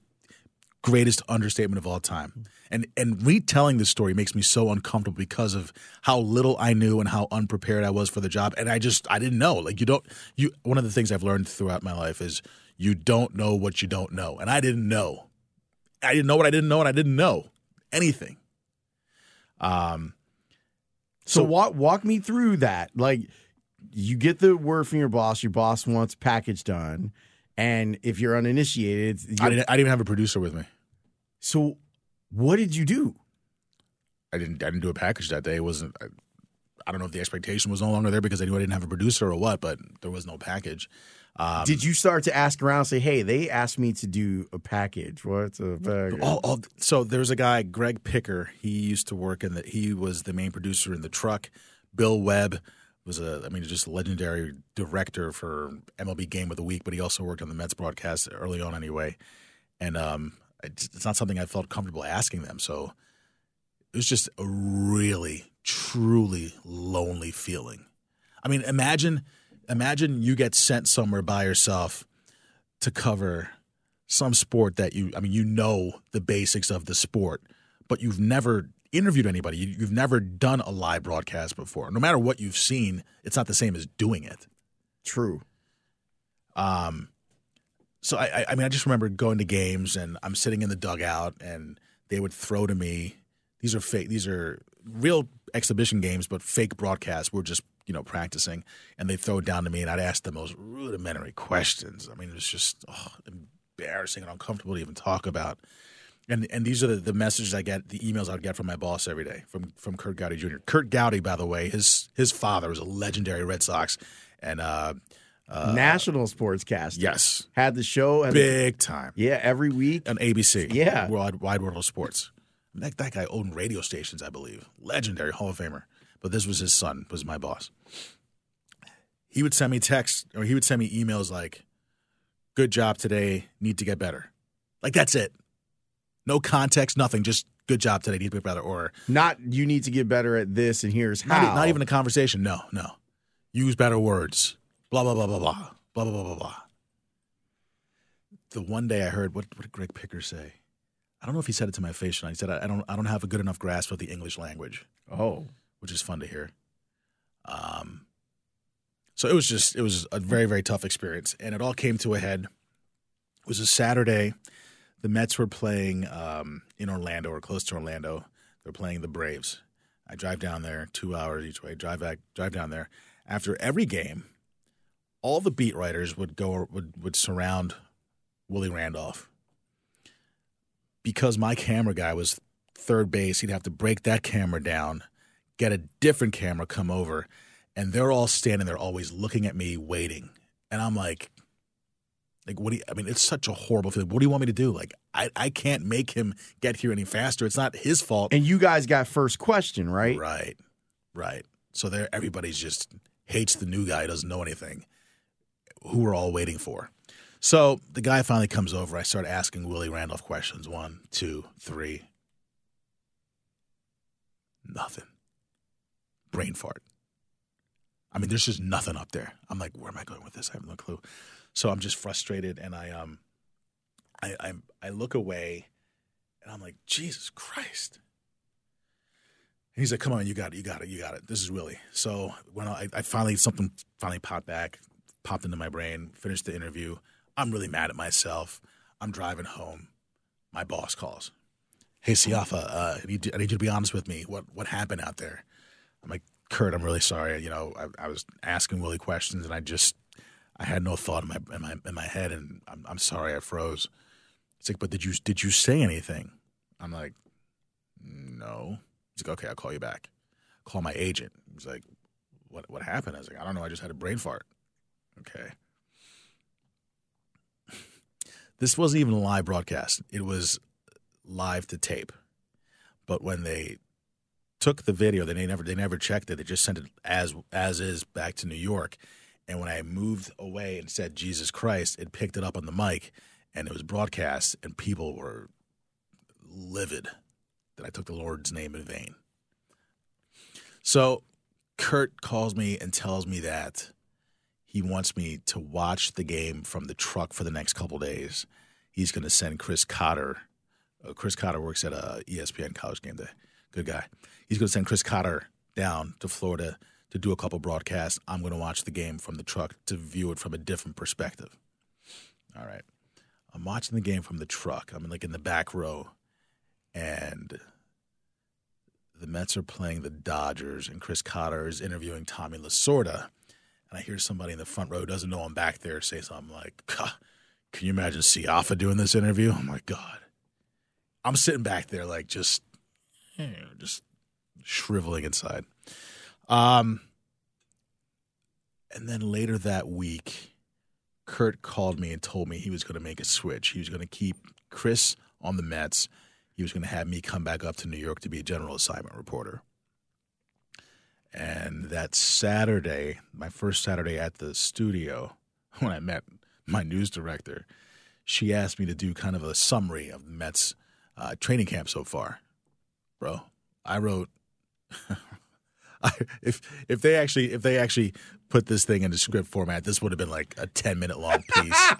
greatest understatement of all time. And and retelling this story makes me so uncomfortable because of how little I knew and how unprepared I was for the job. And I just I didn't know. Like you don't you one of the things I've learned throughout my life is you don't know what you don't know. And I didn't know. I didn't know what I didn't know and I didn't know anything. Um So, So- walk walk me through that. Like you get the word from your boss. Your boss wants package done, and if you're uninitiated, it's- I didn't I didn't even have a producer with me. so what did you do? I didn't I didn't do a package that day. It wasn't I, I don't know if the expectation was no longer there because I knew I didn't have a producer or what, but there was no package. Um, did you start to ask around? Say, hey, they asked me to do a package. What's a package? so there's a guy, Greg Picker. He used to work in the. He was the main producer in the truck. Bill Webb was a. I mean, just a legendary director for MLB Game of the Week, but he also worked on the Mets broadcast early on, anyway. And um, it's, it's not something I felt comfortable asking them. So it was just a really, truly lonely feeling. I mean, imagine, imagine you get sent somewhere by yourself to cover some sport that you, I mean, you know the basics of the sport, but you've never interviewed anybody. You, you've never done a live broadcast before. No matter what you've seen, it's not the same as doing it. True. Um, so I, I- I mean, I just remember going to games and I'm sitting in the dugout and they would throw to me. These are fake. These are real exhibition games, but fake broadcasts. We're just you know practicing, and they throw it down to me, and I'd ask the most rudimentary questions. I mean, it was just oh, embarrassing and uncomfortable to even talk about. And and these are the, the messages I get, the emails I'd get from my boss every day from from Curt Gowdy Jr. Curt Gowdy, by the way, his his father was a legendary Red Sox, and uh, National sportscaster. yes, Had the show. Had big time yeah, every week. on ABC. Yeah. Wide, Wide World of Sports. That, that guy owned radio stations, I believe. Legendary Hall of Famer. But this was his son, was my boss. He would send me texts or he would send me emails like, good job today, need to get better. Like that's it. No context, nothing, just good job today, need to get better. Or Not you need to get better at this, and here's how. not, not even a conversation. No, no. Use better words. Blah, blah, blah, blah, blah. Blah, blah, blah, blah, blah. The one day I heard, what, what did Greg Picker say? I don't know if he said it to my face. Or not. He said, I, I don't, I don't have a good enough grasp of the English language, Oh, which is fun to hear. Um, so it was just, it was a very, very tough experience, and it all came to a head. It was a Saturday. The Mets were playing um, in Orlando or close to Orlando. They're playing the Braves. I drive down there, two hours each way. Drive back, drive down there. After every game, all the beat writers would go would would surround Willie Randolph because my camera guy was third base. He'd have to break that camera down, get a different camera come over, and they're all standing there, always looking at me, waiting. And I'm like, like what do you? I mean, it's such a horrible feeling. What do you want me to do? Like, I I can't make him get here any faster. It's not his fault. and you guys got first question, right? Right, right. So there, everybody's just hates the new guy, doesn't know anything. Who we're all waiting for. So the guy finally comes over. I start asking Willie Randolph questions. One, two, three. Nothing. Brain fart. I mean, there's just nothing up there. I'm like, where am I going with this? I have no clue. So I'm just frustrated, and I um, I I, I look away, and I'm like, Jesus Christ. And he's like, "Come on, you got it, you got it, you got it. This is Willie." So when I, I finally something finally popped back, popped into my brain, finished the interview. I'm really mad at myself. I'm driving home. My boss calls. Hey, Siafa, uh, I, need to, I need you to be honest with me. What what happened out there? I'm like, Curt, I'm really sorry. You know, I, I was asking Willie questions, and I just I had no thought in my in my in my head, and I'm, I'm sorry I froze. He's like, but did you did you say anything? I'm like, no. He's like, okay, I'll call you back. Call my agent. He's like, what what happened? I was like, I don't know. I just had a brain fart. Okay. This wasn't even a live broadcast. It was live to tape. But when they took the video, they never they never checked it. They just sent it as as is back to New York. And when I moved away and said Jesus Christ, it picked it up on the mic and it was broadcast and people were livid that I took the Lord's name in vain. So Curt calls me and tells me that he wants me to watch the game from the truck for the next couple days. He's going to send Chris Cotter. Uh, Chris Cotter works at a ESPN college game day. Good guy. He's going to send Chris Cotter down to Florida to do a couple broadcasts. I'm going to watch the game from the truck to view it from a different perspective. All right. I'm watching the game from the truck. I'm like in the back row, and the Mets are playing the Dodgers, and Chris Cotter is interviewing Tommy Lasorda. And I hear somebody in the front row who doesn't know I'm back there say something like, Can you imagine Siafa doing this interview? Oh my God. I'm sitting back there like just, you know, just shriveling inside. Um, and then later that week, Curt called me and told me he was going to make a switch. He was going to keep Chris on the Mets. He was going to have me come back up to New York to be a general assignment reporter. And that Saturday, my first Saturday at the studio, when I met my news director, she asked me to do kind of a summary of the Mets uh, training camp so far. Bro, I wrote. If if they actually if they actually put this thing into script format, this would have been like a ten minute long piece.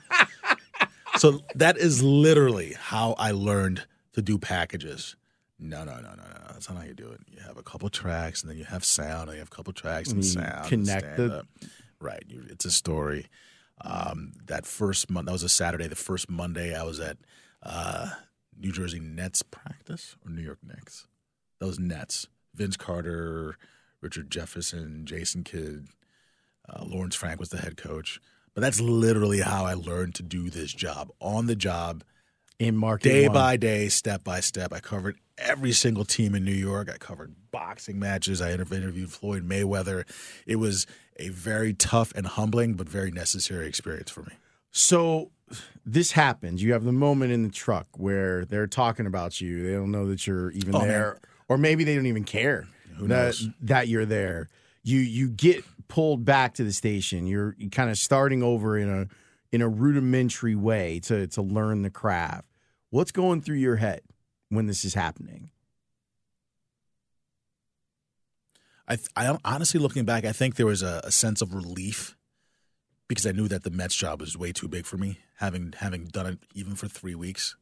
so that is literally how I learned to do packages. No, no, no, no, no. That's not how you do it. You have a couple tracks, and then you have sound, and you have a couple tracks and You sound. connect the- right. You, it's a story. Um, that first month, that was a Saturday. The first Monday, I was at uh, New Jersey Nets practice or New York Knicks. That was Nets. Vince Carter, Richard Jefferson, Jason Kidd, uh, Lawrence Frank was the head coach. But that's literally how I learned to do this job on the job, in market day one. by day, step by step. I covered every single team in New York. I covered boxing matches. I interviewed Floyd Mayweather. It was a very tough and humbling, but very necessary experience for me. So this happens. You have the moment in the truck where they're talking about you. They don't know that you're even Oh, there, or maybe they don't even care Who that knows? that you're there. You you get pulled back to the station. You're kind of starting over in a in a rudimentary way to to learn the craft. What's going through your head when this is happening? I, I honestly, looking back, I think there was a, a sense of relief because I knew that the Mets job was way too big for me, having having done it even for three weeks.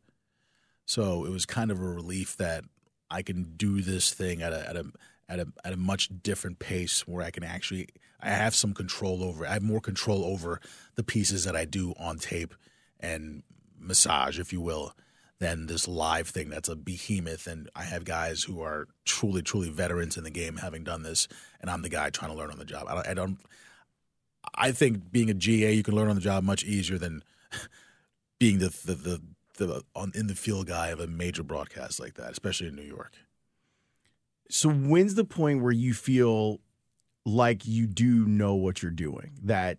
So it was kind of a relief that I can do this thing at a at a at a at a much different pace where I can actually I have some control over. I have more control over the pieces that I do on tape and massage, if you will, than this live thing that's a behemoth. And I have guys who are truly, truly veterans in the game, having done this, and I'm the guy trying to learn on the job. I don't. I, don't, I think being a GA, you can learn on the job much easier than being the the the, the on, in the field guy of a major broadcast like that, especially in New York. So when's the point where you feel like you do know what you're doing? That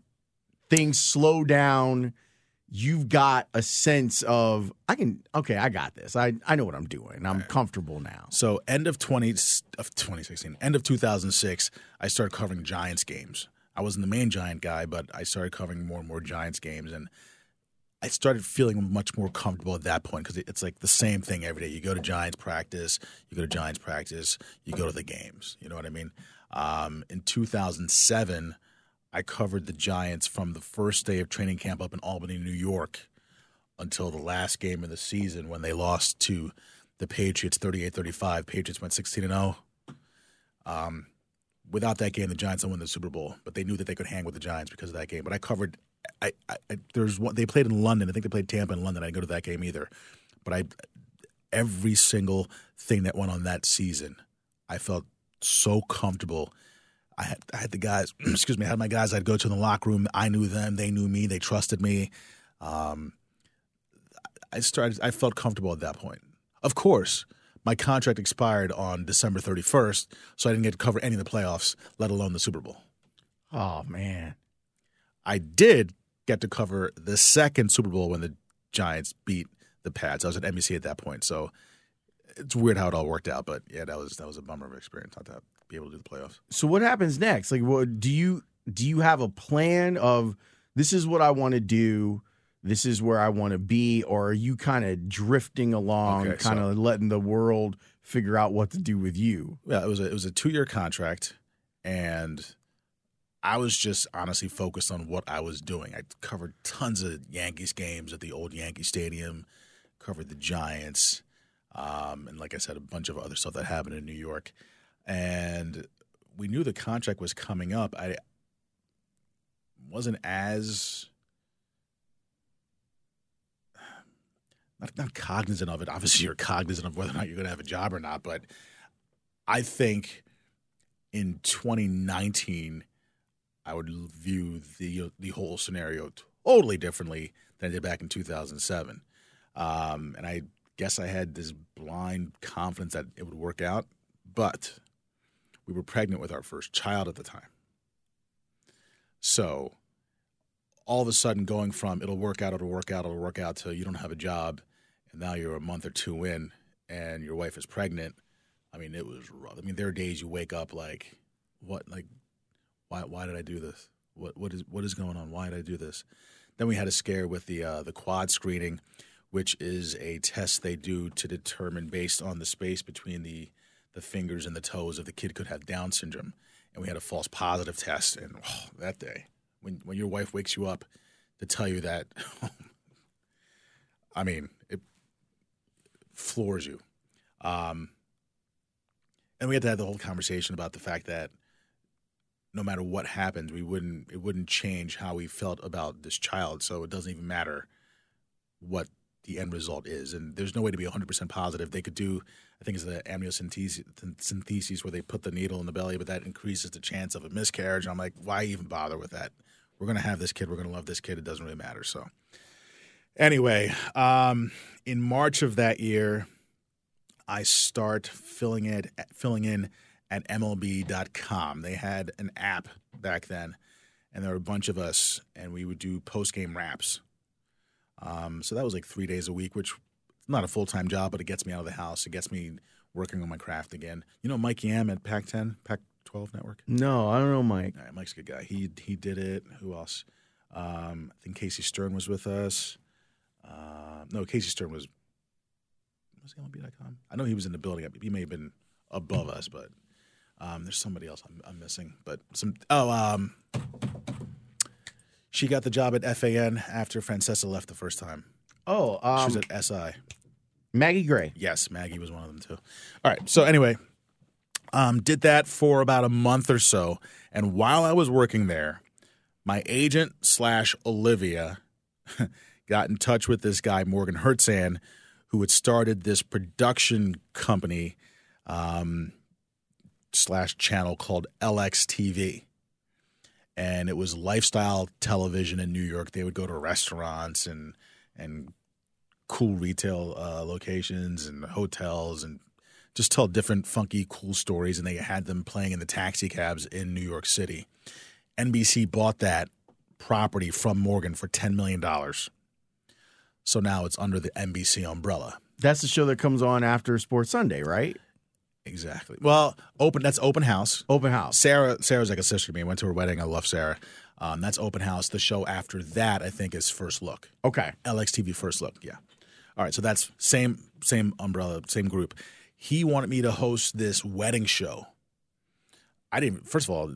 things slow down you've got a sense of I can okay, I got this. I I know what I'm doing. I'm right. comfortable now. So end of 20 of 2016, end of 2006, I started covering Giants games. I wasn't the main Giant guy, but I started covering more and more Giants games and I started feeling much more comfortable at that point because it's like the same thing every day. You go to Giants practice, you go to Giants practice, you go to the games. You know what I mean? Um, in 2007, I covered the Giants from the first day of training camp up in Albany, New York, until the last game of the season when they lost to the Patriots 38 35. Patriots went 16 0. Um, without that game, the Giants don't win the Super Bowl, but they knew that they could hang with the Giants because of that game. But I covered. I, I, there's one they played in London. I think they played Tampa in London. I didn't go to that game either, but I every single thing that went on that season, I felt so comfortable I had I had the guys. excuse me. I had my guys. I'd go to in the locker room. I knew them. They knew me. They trusted me. Um, I started. I felt comfortable at that point. Of course, my contract expired on December 31st, so I didn't get to cover any of the playoffs, let alone the Super Bowl. Oh man, I did get to cover the second Super Bowl when the Giants beat the Pats. I was at NBC at that point, so it's weird how it all worked out. But yeah, that was that was a bummer of experience. Not to be able to do the playoffs. So what happens next? Like, what do you do? You have a plan of this is what I want to do. This is where I want to be, or are you kind of drifting along, okay, kind of so, letting the world figure out what to do with you? Yeah, it was a, it was a two year contract, and I was just honestly focused on what I was doing. I covered tons of Yankees games at the old Yankee Stadium, covered the Giants, um, and like I said, a bunch of other stuff that happened in New York and we knew the contract was coming up. I wasn't as not, not cognizant of it. Obviously, you're cognizant of whether or not you're going to have a job or not. But I think in 2019, I would view the the whole scenario totally differently than I did back in 2007. Um, and I guess I had this blind confidence that it would work out. But we were pregnant with our first child at the time. So all of a sudden going from it'll work out, it'll work out, it'll work out to you don't have a job and now you're a month or two in and your wife is pregnant. I mean, it was rough. I mean, there are days you wake up like, what, like, why, why did I do this? What, what is, what is going on? Why did I do this? Then we had a scare with the, uh, the quad screening, which is a test they do to determine based on the space between the the fingers and the toes if the kid could have Down syndrome. And we had a false positive test. And oh, that day, when, when your wife wakes you up to tell you that, I mean, it floors you. Um, and we had to have the whole conversation about the fact that no matter what happened, we wouldn't it wouldn't change how we felt about this child. So it doesn't even matter what the end result is. And there's no way to be 100% positive. They could do, I think it's the amniocentesis where they put the needle in the belly, but that increases the chance of a miscarriage. I'm like, why even bother with that? We're going to have this kid. We're going to love this kid. It doesn't really matter. So, anyway, um, in March of that year, I start filling it, filling in at MLB.com. They had an app back then, and there were a bunch of us, and we would do post game wraps um, so that was like three days a week, which not a full time job, but it gets me out of the house. It gets me working on my craft again. You know Mike Yam at Pac 10, Pac 12 Network? No, I don't know Mike. Right, Mike's a good guy. He he did it. Who else? Um, I think Casey Stern was with us. Uh, no, Casey Stern was was he MLB.com? I know he was in the building. He may have been above us, but um, there's somebody else I'm, I'm, missing. But some oh um, she got the job at FAN after Francesa left the first time. Oh, um, she was um, at SI. Maggie Gray. Yes, Maggie was one of them too. All right. So anyway, um, did that for about a month or so, and while I was working there, my agent slash Olivia got in touch with this guy Morgan Hertzan, who had started this production company um, slash channel called LXTV. And it was lifestyle television in New York. They would go to restaurants and and cool retail uh, locations and hotels and just tell different funky cool stories and they had them playing in the taxi cabs in New York City. NBC bought that property from Morgan for 10 million dollars. So now it's under the NBC umbrella. That's the show that comes on after Sports Sunday, right? Exactly. Well, open that's open house. Open house. Sarah Sarah's like a sister to me. I went to her wedding. I love Sarah. Um, that's open house. The show after that, I think, is First Look. Okay. LXTV First Look. Yeah. All right. So that's same same umbrella, same group. He wanted me to host this wedding show. I didn't. First of all,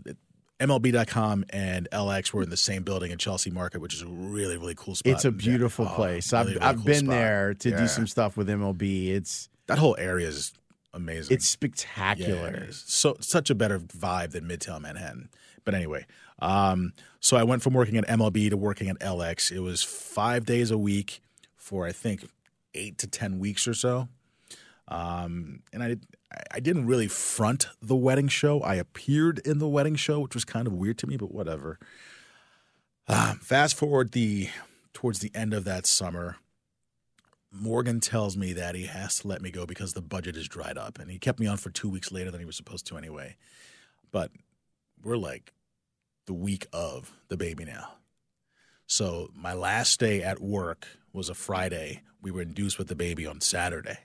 MLB.com and LX were in the same building in Chelsea Market, which is a really really cool spot. It's a beautiful Yeah. Oh, place. really, I've really I've cool been spot. there to Yeah. do some stuff with MLB. It's That whole area is amazing. it's Yeah, spectacular. it is. So such a better vibe than Midtown Manhattan. But anyway, um, so I went from working at MLB to working at LX. It was five days a week for I think eight to ten weeks or so. Um, and I I didn't really front the wedding show. I appeared in the wedding show, which was kind of weird to me, but whatever. Um, fast forward the towards the end of that summer, Morgan tells me that he has to let me go because the budget is dried up, and he kept me on for two weeks later than he was supposed to anyway. But we're like the week of the baby now. So my last day at work was a Friday. We were induced with the baby on Saturday.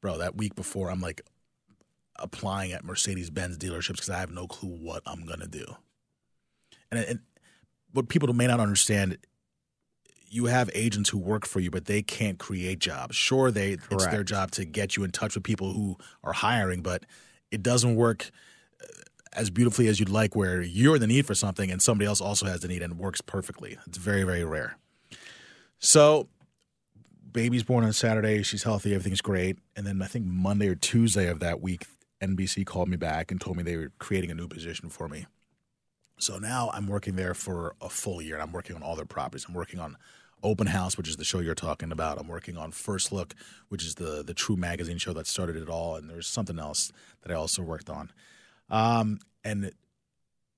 Bro, that week before, I'm like applying at Mercedes Benz dealerships because I have no clue what I'm gonna do. And, and what people may not understand, you have agents who work for you, but they can't create jobs. Sure, they it's their job to get you in touch with people who are hiring, but it doesn't work uh, as beautifully as you'd like, where you're the need for something and somebody else also has the need and works perfectly. It's very, very rare. So, baby's born on Saturday. She's healthy. Everything's great. And then I think Monday or Tuesday of that week, NBC called me back and told me they were creating a new position for me. So now I'm working there for a full year and I'm working on all their properties. I'm working on Open House, which is the show you're talking about. I'm working on First Look, which is the the True magazine show that started it all. And there's something else that I also worked on. Um, and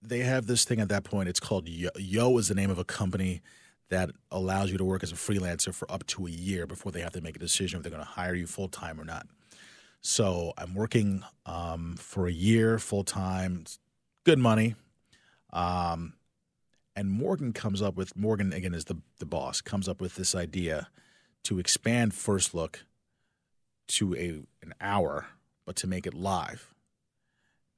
they have this thing at that point. It's called Yo. Yo is the name of a company that allows you to work as a freelancer for up to a year before they have to make a decision if they're going to hire you full time or not. So I'm working um, for a year full time, good money. Um, and Morgan comes up with Morgan again is the the boss comes up with this idea to expand First Look to a an hour, but to make it live.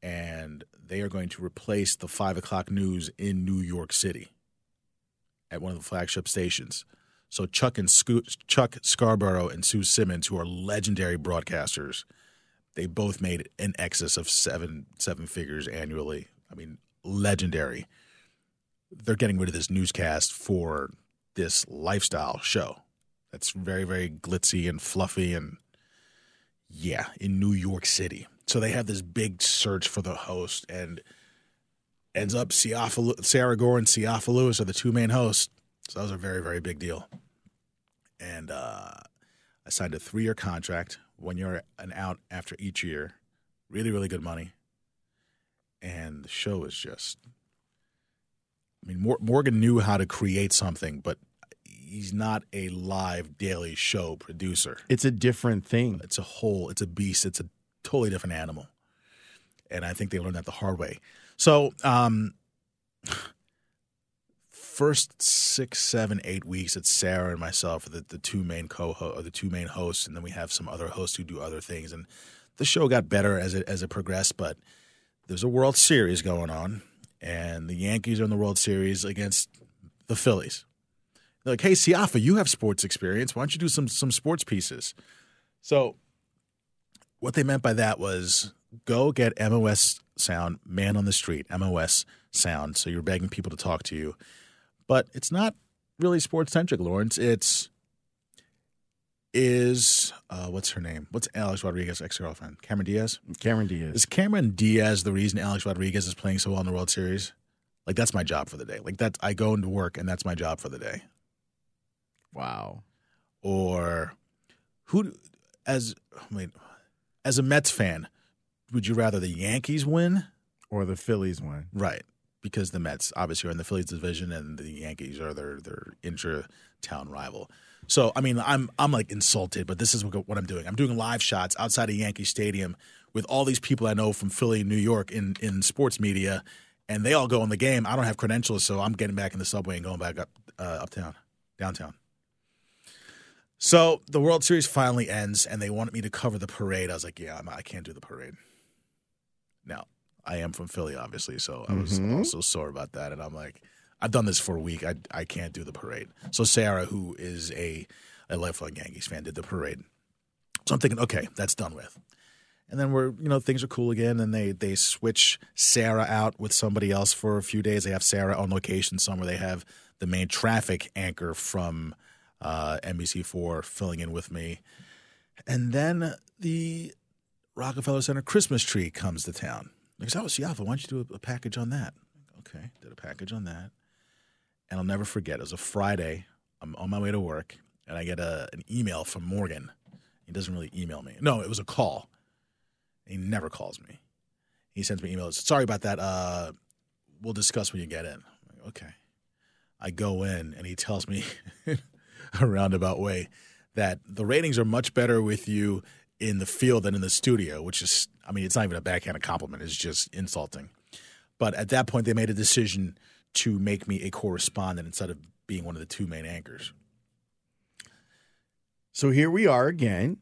And they are going to replace the five o'clock news in New York City at one of the flagship stations. So Chuck and Chuck Scarborough and Sue Simmons, who are legendary broadcasters, they both made an excess of seven seven figures annually. I mean, legendary. They're getting rid of this newscast for this lifestyle show. That's very very glitzy and fluffy and yeah, in New York City. So they have this big search for the host and ends up Siafa, Sara Gore and Siafa Lewis are the two main hosts. So that was a very, very big deal. And uh, I signed a three year contract, one year and out after each year. Really, really good money. And the show is just, I mean, Mor- Morgan knew how to create something, but he's not a live daily show producer. It's a different thing. It's a whole, it's a beast. It's a totally different animal. And I think they learned that the hard way. So, um, first six, seven, eight weeks, it's Sarah and myself, the, the two main co or the two main hosts, and then we have some other hosts who do other things. And the show got better as it as it progressed, but there's a World Series going on, and the Yankees are in the World Series against the Phillies. They're like, hey, Siafa, you have sports experience. Why don't you do some some sports pieces? So what they meant by that was go get MOS sound, man on the street, MOS sound. So you're begging people to talk to you. But it's not really sports centric, Lawrence. It's is uh, what's her name? What's Alex Rodriguez ex girlfriend? Cameron Diaz. Cameron Diaz. Is Cameron Diaz the reason Alex Rodriguez is playing so well in the World Series? Like that's my job for the day. Like that's I go into work and that's my job for the day. Wow. Or who, as I mean, as a Mets fan, would you rather the Yankees win? Or the Phillies win? Right, because the Mets obviously are in the Phillies division and the Yankees are their their intra-town rival. So I mean, I'm I'm like insulted, but this is what, what I'm doing. I'm doing live shots outside of Yankee Stadium with all these people I know from Philly, New York, in in sports media, and they all go in the game. I don't have credentials, so I'm getting back in the subway and going back up uh, uptown, downtown. So the World Series finally ends, and they wanted me to cover the parade. I was like, "Yeah, I'm, I can't do the parade." Now I am from Philly, obviously, so I was Mhm. also sore about that. And I'm like, I've done this for a week. I I can't do the parade. So Sarah, who is a a lifelong Yankees fan, did the parade. So I'm thinking, okay, that's done with. And then we're, you know, things are cool again. And they they switch Sarah out with somebody else for a few days. They have Sarah on location somewhere. They have the main traffic anchor from uh, NBC4 filling in with me. And then the Rockefeller Center Christmas tree comes to town. Like, oh, Siafa, why don't you do a package on that? Okay, did a package on that. And I'll never forget, it was a Friday. I'm on my way to work, and I get a, an email from Morgan. He doesn't really email me. No, it was a call. He never calls me. He sends me emails. Sorry about that. Uh, we'll discuss when you get in. Like, okay. I go in, and he tells me a roundabout way that the ratings are much better with you in the field than in the studio, which is, I mean, it's not even a backhanded compliment. It's just insulting. But at that point, they made a decision to make me a correspondent instead of being one of the two main anchors. So here we are again.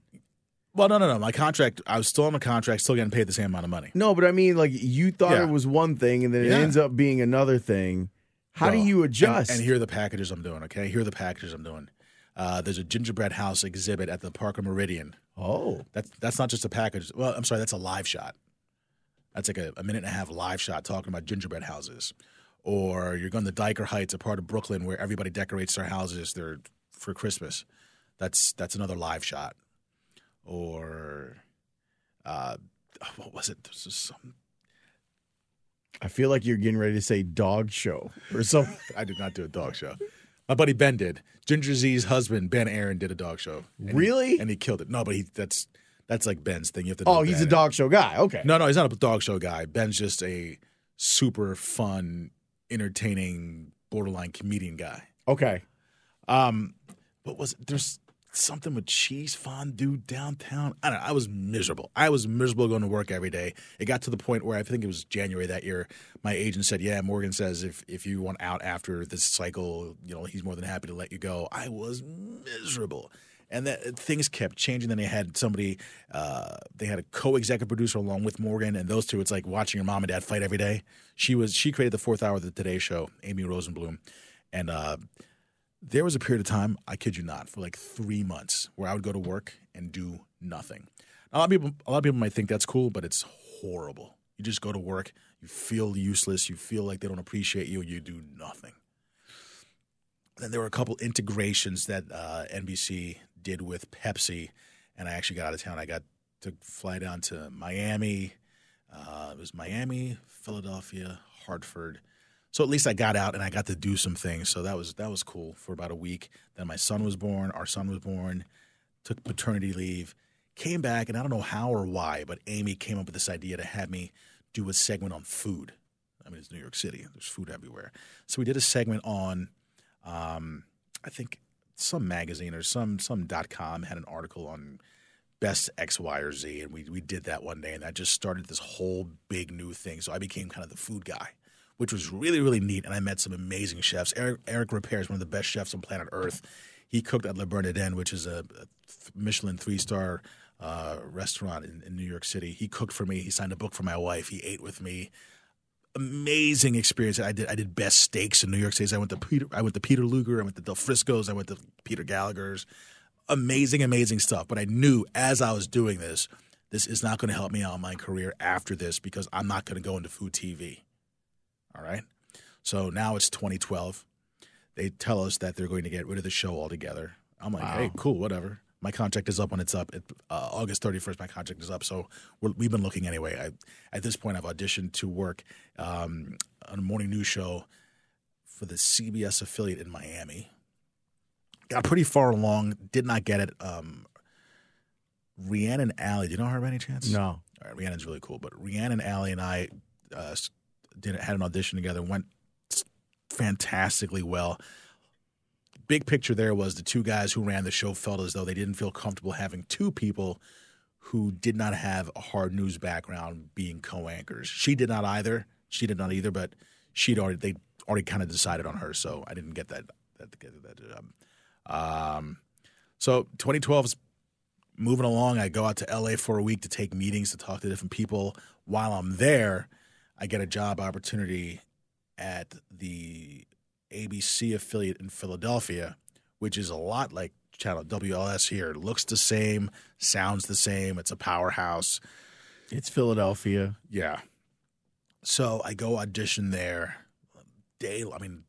Well, no, no, no. My contract, I was still on my contract, still getting paid the same amount of money. No, but I mean, like you thought Yeah. it was one thing, and then it Yeah. ends up being another thing. How do Well, you and- adjust? And, here are the packages I'm doing, okay? Here are the packages I'm doing. Uh, there's a gingerbread house exhibit at the Parker Meridien. oh, That's that's not just a package. Well, I'm sorry, that's a live shot. That's like a, a minute and a half live shot talking about gingerbread houses. Or you're going to Dyker Heights, a part of Brooklyn where everybody decorates their houses their, for Christmas. That's that's another live shot. Or uh, what was it? This is some, I feel like you're getting ready to say dog show or something. I did not do a dog show. My buddy Ben did. Ginger Z's husband Ben Aaron did a dog show. And he- Really? and he killed it. No, but he that's that's like Ben's thing. You have to. oh, he's a Ben. dog show guy. Okay. No, no, he's not a dog show guy. Ben's just a super fun, entertaining, borderline comedian guy. Okay. Um, what was? There's something with cheese fondue downtown. I don't know. I was miserable. I was miserable going to work every day. It got to the point where I think it was January that year. My agent said, "Yeah, Morgan says if if you want out after this cycle, you know, he's more than happy to let you go." I was miserable. And that things kept changing. Then they had somebody, uh, they had a co-executive producer along with Morgan, and those two. It's like watching your mom and dad fight every day. She was she created the fourth hour of the Today Show, Amy Rosenblum, and uh, there was a period of time, I kid you not, for like three months where I would go to work and do nothing. A lot of people, a lot of people might think that's cool, but it's horrible. You just go to work, you feel useless, you feel like they don't appreciate you, you do nothing. Then there were a couple integrations that uh, NBC did with Pepsi, and I actually got out of town. I got to fly down to Miami. Uh, it was Miami, Philadelphia, Hartford. So at least I got out and I got to do some things. So that was that was cool for about a week. Then my son was born. Our son was born. Took paternity leave. Came back and I don't know how or why, but Amy came up with this idea to have me do a segment on food. I mean, it's New York City. There's food everywhere. So we did a segment on, um, I think some magazine or some some dot com had an article on best X, Y, or Z, and we we did that one day, and that just started this whole big new thing. So I became kind of the food guy, which was really really neat, and I met some amazing chefs. Eric Eric Ripert is one of the best chefs on planet Earth. He cooked at Le Bernardin, which is a, a Michelin three star uh, restaurant in, in New York City. He cooked for me. He signed a book for my wife. He ate with me. Amazing experience. I did. I did best steaks in New York City. I went to Peter. I went to Peter Luger. I went to Del Frisco's. I went to Peter Gallagher's amazing, amazing stuff. But I knew as I was doing this, this is not going to help me out in my career after this because I'm not going to go into food TV. All right. So now it's 2012. They tell us that they're going to get rid of the show altogether. I'm like, Wow. hey, cool, whatever. My contract is up when it's up. It, uh, August 31st, my contract is up. So we're, we've been looking anyway. I, at this point, I've auditioned to work um, on a morning news show for the CBS affiliate in Miami. Got pretty far along, did not get it. Um, Rhiannon Ally, do you know her by any chance? No. All right, Rhiannon's really cool, but Rhiannon Ally and I uh, did had an audition together. Went fantastically well. Big picture there was the two guys who ran the show felt as though they didn't feel comfortable having two people who did not have a hard news background being co-anchors. She did not either. She did not either, but she'd already they already kind of decided on her, so I didn't get that that that um, um so 2012 is moving along. I go out to LA for a week to take meetings to talk to different people. While I'm there, I get a job opportunity at the ABC affiliate in Philadelphia, which is a lot like channel WLS here. It looks the same, sounds the same. It's a powerhouse. It's Philadelphia. Yeah. So I go audition there. Day, I mean,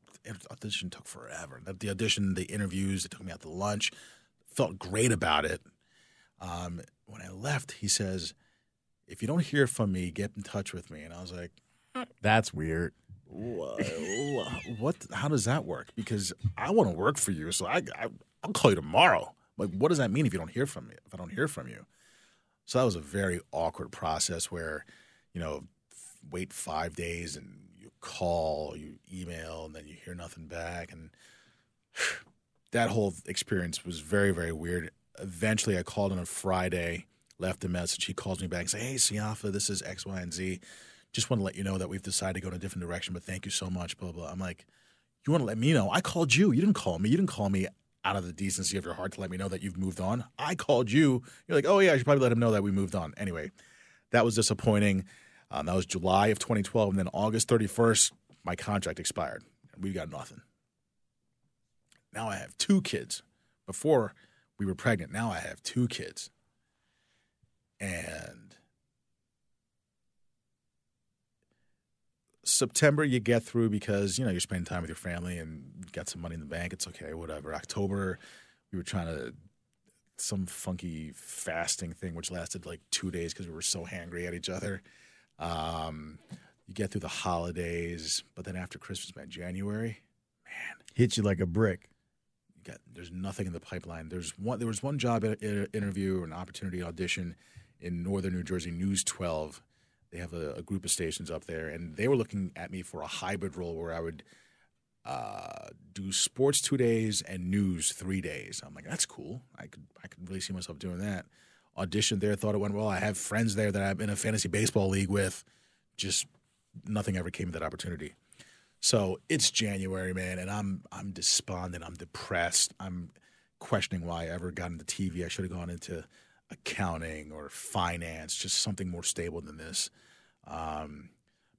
audition took forever. The- audition, the interviews, they took me out to lunch. Felt great about it. Um, when I left, he says, "If you don't hear from me, get in touch with me." And I was like, That's weird. "Wha- "What? How does that work?" Because I want to work for you, so I, I I'll call you tomorrow. Like, what does that mean if you don't hear from me? If I don't hear from you, so that was a very awkward process where, you know, wait five days and you call, you email, and then you hear nothing back, and that whole experience was very very weird. Eventually, I called on a Friday, left a message. He calls me back and says, "Hey, Siafa, this is X, Y, and Z. Just want to let you know that we've decided to go in a different direction, but thank you so much." Blah blah. I'm like, "You want to let me know? I called you. You didn't call me. You didn't call me out of the decency of your heart to let me know that you've moved on. I called you. You're like, oh yeah, I should probably let him know that we moved on. Anyway, that was disappointing. Um, that was July of 2012, and then August 31st, my contract expired, we got nothing. Now I have two kids. Before we were pregnant, now I have two kids, and September you get through because you know you're spending time with your family and got some money in the bank. It's okay, whatever. October, we were trying to some funky fasting thing which lasted like two days because we were so hangry at each other. Um, you get through the holidays, but then after Christmas, man, January, man hits you like a brick. you got there's nothing in the pipeline. There's one there was one job interview or an opportunity audition in northern New Jersey, News 12. They have a, a group of stations up there, and they were looking at me for a hybrid role where I would uh, do sports two days and news three days. I'm like, that's cool. I could I could really see myself doing that. Auditioned there, thought it went well. I have friends there that I'm in a fantasy baseball league with. Just nothing ever came of that opportunity. So it's January, man, and I'm I'm despondent. I'm depressed. I'm questioning why I ever got into TV. I should have gone into accounting or finance, just something more stable than this. Um,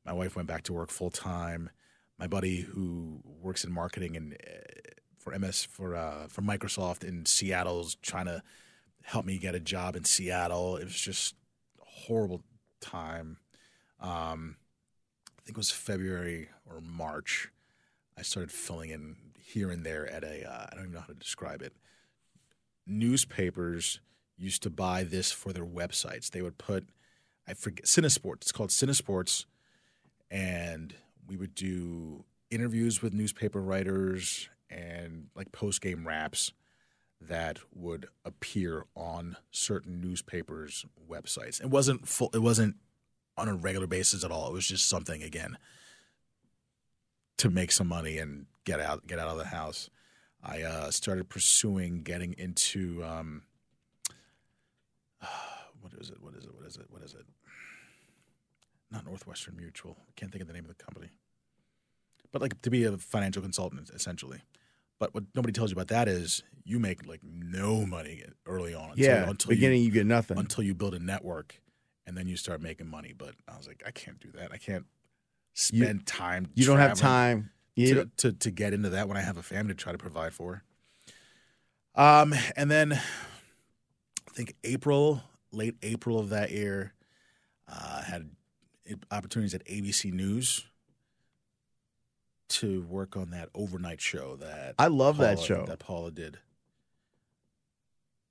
my wife went back to work full time. My buddy who works in marketing and uh, for MS for uh, for Microsoft in Seattle's trying to help me get a job in Seattle. It was just a horrible time. Um, I think it was February or March. I started filling in here and there at a uh, I don't even know how to describe it. Newspapers used to buy this for their websites. They would put I forget Cinesports. It's called Cinesports, and we would do interviews with newspaper writers and like post game wraps that would appear on certain newspapers' websites. It wasn't full. It wasn't on a regular basis at all. It was just something again to make some money and get out get out of the house. I uh, started pursuing getting into um, what is it? What is it? What is it? What is it? Not Northwestern Mutual. I can't think of the name of the company. But like to be a financial consultant, essentially. But what nobody tells you about that is you make like no money early on. Until, yeah. until beginning you, you, get nothing. until you build a network, and then you start making money. But I was like, I can't do that. I can't You- spend time. you don't have time. You to, to to get into that when I have a family to try to provide for. Um, and then think April, late April of that year, uh, had opportunities at ABC News to work on that overnight show that I love that show. that Paula did.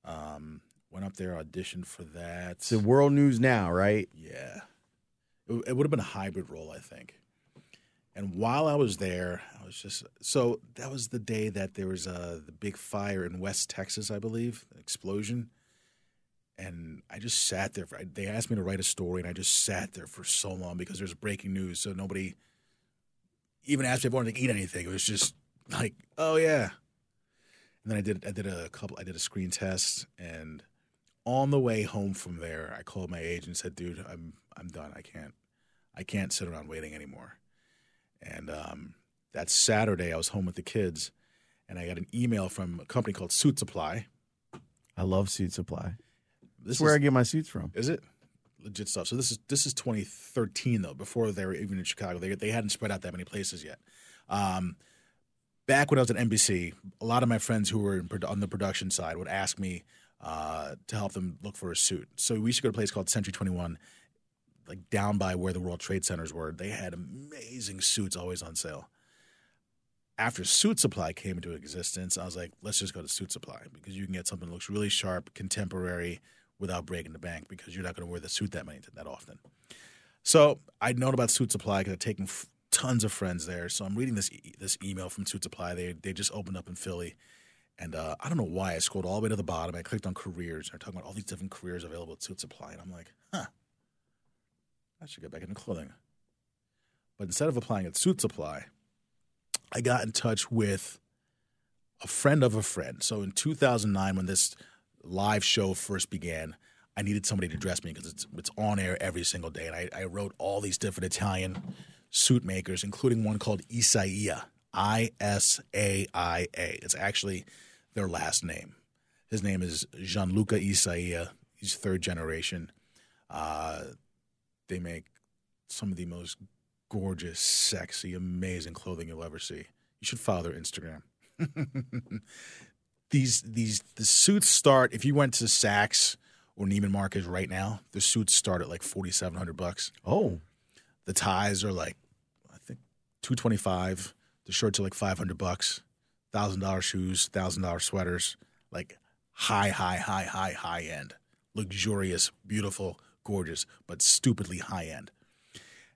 Um, went up there, auditioned for that. It's the world news now, right? Yeah. It, it would have been a hybrid role, I think. And while I was there, I was just so that was the day that there was uh, the big fire in West Texas, I believe, explosion. And I just sat there. For, they asked me to write a story, and I just sat there for so long because there's breaking news. So nobody even asked me if I wanted to eat anything. It was just like, oh yeah. And then I did I did a couple I did a screen test and on the way home from there, I called my agent and said, "Dude, I'm I'm done. I can't I can't sit around waiting anymore." And um, that Saturday, I was home with the kids, and I got an email from a company called Suit Supply. I love Suit Supply. This is where I get my suits from. is it legit stuff. So this is this is 2013 though, before they were even in Chicago. They they hadn't spread out that many places yet. Um, back when I was at NBC, a lot of my friends who were in, on the production side would ask me uh, to help them look for a suit. So we used to go to a place called Century 21, like down by where the World Trade Centers were. They had amazing suits always on sale. After Suit Supply came into existence, I was like, let's just go to Suit Supply because you can get something that looks really sharp, contemporary, without breaking the bank because you're not going to wear the suit that many that often. So I'd known about Suit Supply because I'd taken f- tons of friends there. So I'm reading this e- this email from Suit Supply. They they just opened up in Philly, and uh, I don't know why I scrolled all the way to the bottom. I clicked on careers. They're talking about all these different careers available at Suit Supply, and I'm like, huh, I should get back into clothing. But instead of applying at Suit Supply, I got in touch with a friend of a friend. So in 2009, when this live show first began, I needed somebody to dress me because it's it's on air every single day, and I, I wrote all these different Italian suit makers, including one called Isaia, I S A I A. It's actually their last name. His name is Gianluca Isaia. He's third generation. Uh, they make some of the most gorgeous, sexy, amazing clothing you'll ever see. You should follow their Instagram. these these the suits start if you went to Saks or Neiman Marcus right now, the suits start at like forty seven hundred bucks. Oh, The ties are like I think two twenty five. The shirts are like five hundred bucks. Thousand dollar shoes, thousand dollar sweaters, like high, high, high, high, high end, luxurious, beautiful, gorgeous, but stupidly high end.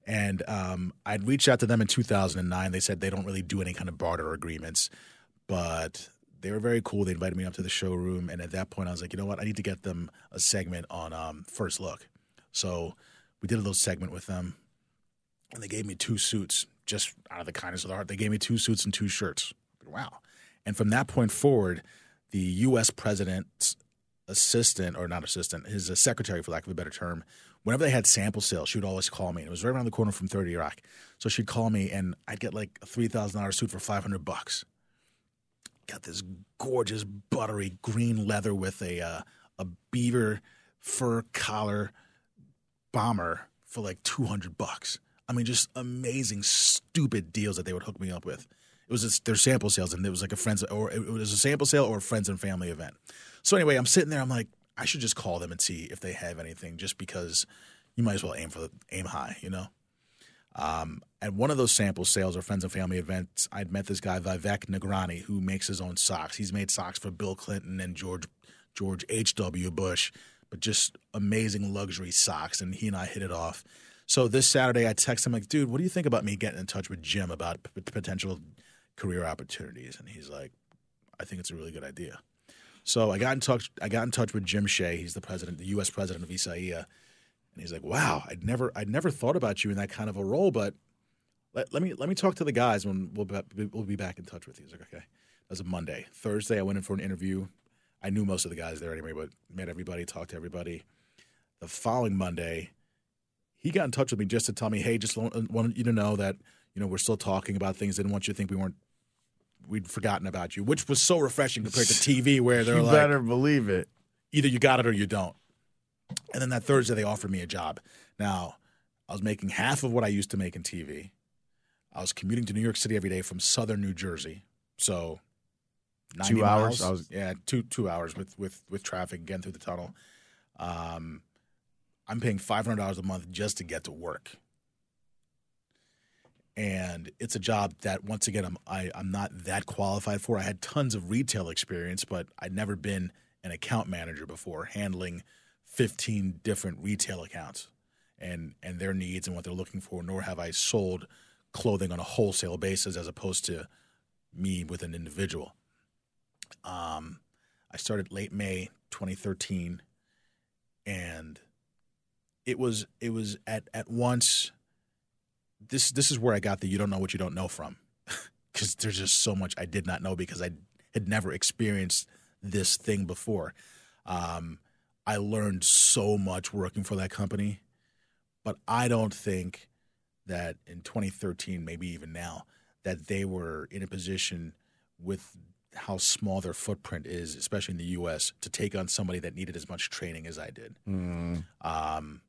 And um, I'd reached out to them in 2009. They said they don't really do any kind of barter agreements, but they were very cool. They invited me up to the showroom, and at that point, I was like, you know what? I need to get them a segment on um, First Look. So we did a little segment with them, and they gave me two suits just out of the kindness of their heart. They gave me two suits and two shirts. Wow! And from that point forward, the U.S. president's assistant, or not assistant, his uh, secretary, for lack of a better term, whenever they had sample sales, she would always call me. And it was right around the corner from 30 Rock. So she'd call me, and I'd get like a $3,000 suit for 500 bucks. Got this gorgeous, buttery green leather with a, uh, a beaver fur collar bomber for like 200 bucks. I mean, just amazing, stupid deals that they would hook me up with. It was just their sample sales, and it was like a friends or it was a sample sale or a friends and family event. So anyway, I'm sitting there. I'm like, I should just call them and see if they have anything, just because you might as well aim for the, aim high, you know. Um, at one of those sample sales or friends and family events, I'd met this guy Vivek Nagrani who makes his own socks. He's made socks for Bill Clinton and George George H. W. Bush, but just amazing luxury socks. And he and I hit it off. So this Saturday, I text him like, "Dude, what do you think about me getting in touch with Jim about p- potential career opportunities?" And he's like, "I think it's a really good idea." So I got in touch. I got in touch with Jim Shea. He's the president, the U.S. president of Isaia, and he's like, "Wow, I'd never, I'd never thought about you in that kind of a role, but let, let me let me talk to the guys when we'll be, we'll be back in touch with you." He's like, "Okay." That was a Monday. Thursday, I went in for an interview. I knew most of the guys there anyway, but met everybody, talked to everybody. The following Monday, he got in touch with me just to tell me, "Hey, just wa- wanted you to know that you know we're still talking about things. Didn't want you to think we weren't." We'd forgotten about you, which was so refreshing compared to TV, where they're you like, better believe it. either you got it or you don't. And then that Thursday, they offered me a job. Now, I was making half of what I used to make in TV. I was commuting to New York City every day from southern New Jersey. So, Two hours? I was- yeah, two two hours with with with traffic getting through the tunnel. Um, I'm paying five hundred dollars a month just to get to work, and it's a job that once again I'm I, I'm not that qualified for. I had tons of retail experience, but I'd never been an account manager before, handling 15 different retail accounts and and their needs and what they're looking for. Nor have I sold clothing on a wholesale basis as opposed to me with an individual. Um, I started late May 2013, and it was it was at at once. This this is where I got the you don't know what you don't know from, because there's just so much I did not know because I had never experienced this thing before. Um, I learned so much working for that company, but I don't think that in 2013, maybe even now, that they were in a position with how small their footprint is, especially in the U.S., to take on somebody that needed as much training as I did. Mm. Um,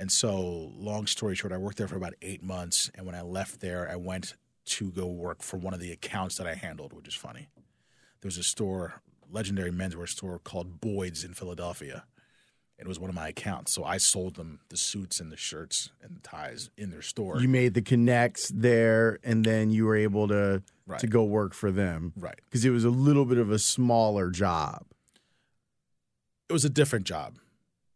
and so, long story short, I worked there for about eight months. And when I left there, I went to go work for one of the accounts that I handled, which is funny. There was a store, legendary menswear store called Boyd's in Philadelphia. It was one of my accounts. So I sold them the suits and the shirts and the ties in their store. You made the connects there, and then you were able to Right. to go work for them right. because it was a little bit of a smaller job. it was a different job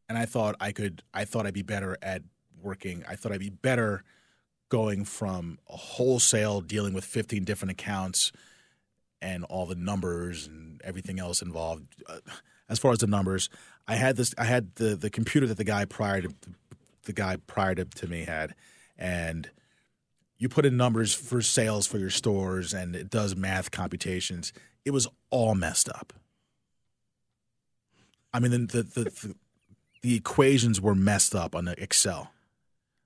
and i thought i could i thought i'd be better at working i thought i'd be better going from a wholesale dealing with 15 different accounts and all the numbers and everything else involved Uh, as far as the numbers i had this i had the the computer that the guy prior to the guy prior to, to me had. And you put in numbers for sales for your stores and it does math computations. It was all messed up. I mean, the the, the the the equations were messed up on the Excel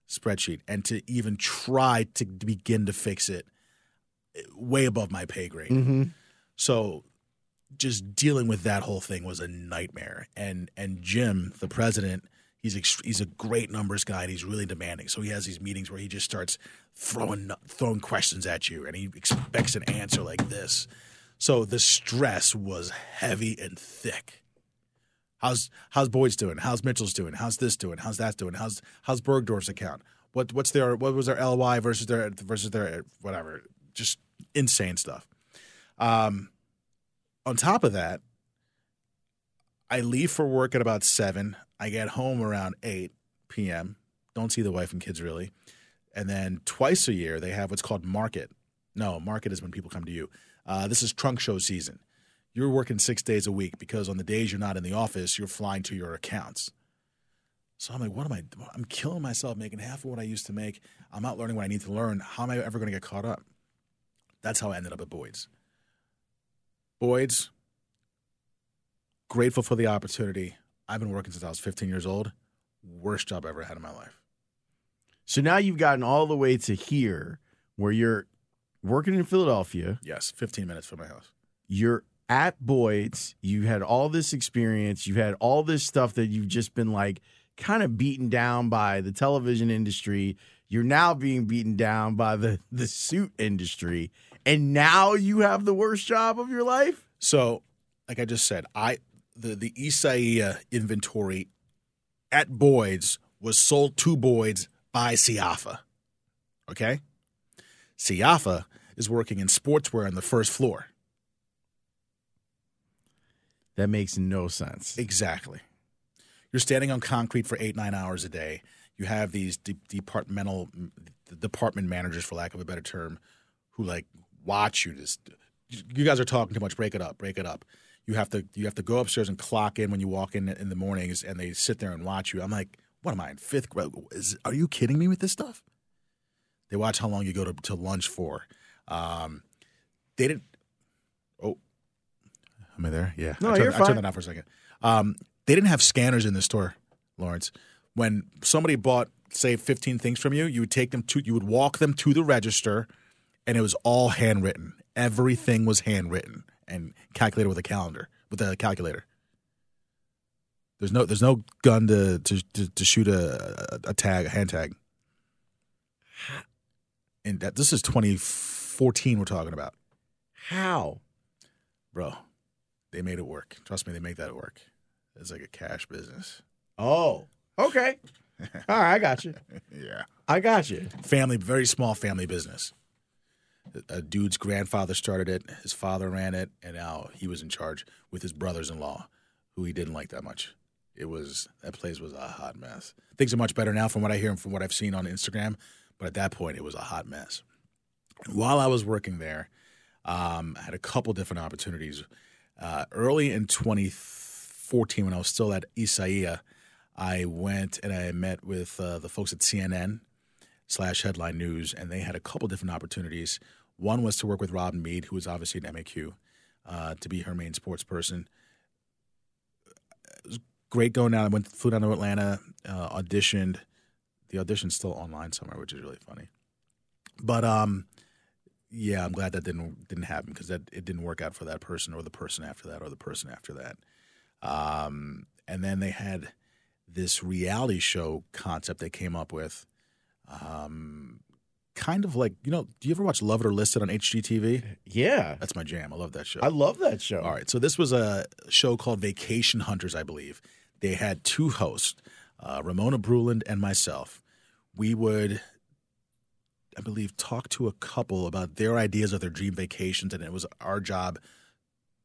spreadsheet, and to even try to begin to fix it, way above my pay grade. Mm-hmm. So, just dealing with that whole thing was a nightmare. And and Jim, the president, he's ext- he's a great numbers guy, and he's really demanding. So he has these meetings where he just starts throwing throwing questions at you, and he expects an answer like this. So the stress was heavy and thick. How's how's Boyd's doing? How's Mitchell's doing? How's this doing? How's that doing? How's how's Bergdorf's account? What what's their what was their LY versus their versus their whatever? Just insane stuff. Um, on top of that, I leave for work at about seven. I get home around eight p.m. Don't see the wife and kids really, and then twice a year they have what's called market. No, market is when people come to you. Uh, this is trunk show season you're working six days a week because on the days you're not in the office, you're flying to your accounts. So I'm like, what am I? I'm killing myself making half of what I used to make. I'm not learning what I need to learn. How am I ever going to get caught up? That's how I ended up at Boyd's. Boyd's, grateful for the opportunity. I've been working since I was 15 years old. Worst job I ever had in my life. So now you've gotten all the way to here, where you're working in Philadelphia. Yes, 15 minutes from my house. You're at Boyd's. You had all this experience. You've had all this stuff that you've just been like kind of beaten down by the television industry. You're now being beaten down by the the suit industry, and now you have the worst job of your life. So, like I just said, I the the Isaia inventory at Boyd's was sold to Boyd's by Siafa. Okay? Siafa is working in sportswear on the first floor. That makes no sense. Exactly. You're standing on concrete for eight, nine hours a day. You have these de- departmental department managers, for lack of a better term, who like watch you. Just you guys are talking too much. Break it up. Break it up. You have to you have to go upstairs and clock in when you walk in in the mornings, and they sit there and watch you. I'm like, what am I in fifth grade? Is, are you kidding me with this stuff? They watch how long you go to, to lunch for. Um, they didn't. Oh, am I there? Yeah. No, I turned, you're I turned that off for a second. Um, they didn't have scanners in the store, Lawrence. When somebody bought, say, 15 things from you, you would take them to, you would walk them to the register, and it was all handwritten. Everything was handwritten and calculated with a calendar, with a calculator. There's no, there's no gun to to to, to shoot a, a a tag, a hand tag. And that this is 2014 we're talking about, How? bro. They made it work. Trust me, they make that work. It's like a cash business. Oh, okay. All right, I got you. Yeah. I got you. family, very small family business. A- dude's grandfather started it, his father ran it, and now he was in charge with his brothers in law. who he didn't like that much. It was that place was a hot mess. Things are much better now from what I hear and from what I've seen on Instagram, but at that point it was a hot mess. While I was working there, um, I had a couple different opportunities. Uh, early in 2014, when I was still at Isaia, I went and I met with uh, the folks at CNN slash Headline News, and they had a couple different opportunities. One was to work with Robin Meade, who was obviously an MAQ, uh, to be her main sports person. It was great going down. I went flew down to Atlanta, uh, auditioned. The audition's still online somewhere, which is really funny. But um, yeah, I'm glad that didn't didn't happen because that it didn't work out for that person or the person after that or the person after that. Um, and then they had this reality show concept they came up with. Um, kind of like you know, do you ever watch Love It or List It on HGTV? Yeah. That's my jam. I love that show. I love that show. All right, so this was a show called Vacation Hunters, I believe. They had two hosts, uh, Ramona Bruland and myself. We would, I believe, talk to a couple about their ideas of their dream vacations, and it was our job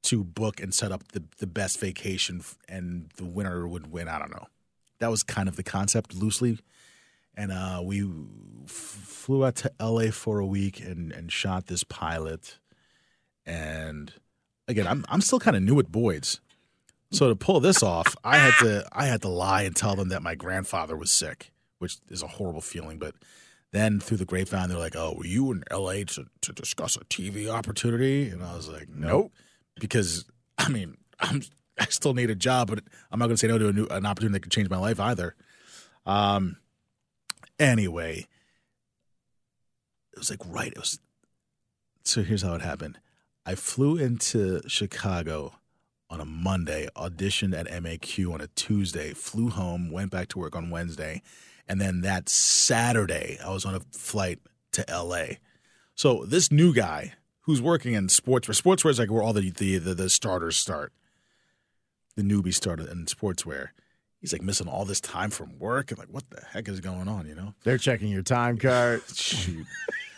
to book and set up the the best vacation, and the winner would win. I don't know. That was kind of the concept loosely, and uh, we f- flew out to LA for a week and and shot this pilot, and again, I'm I'm still kind of new at Boyd's. So to pull this off, I had to I had to lie and tell them that my grandfather was sick, which is a horrible feeling. But then through the grapevine, they're like, "Oh, were you in L.A. to, to discuss a TV opportunity?" And I was like, "Nope," because I mean, I'm I still need a job, but I'm not going to say no to a new, an opportunity that could change my life either. Um. Anyway, it was like right. It was. So here's how it happened. I flew into Chicago on a Monday, auditioned at MAQ on a Tuesday, flew home, went back to work on Wednesday, and then that Saturday I was on a flight to LA. So this new guy who's working in sportswear, sportswear is like where all the the the, the starters start. The newbie started in sportswear. He's like missing all this time from work and like what the heck is going on, you know? They're checking your time card. Shoot.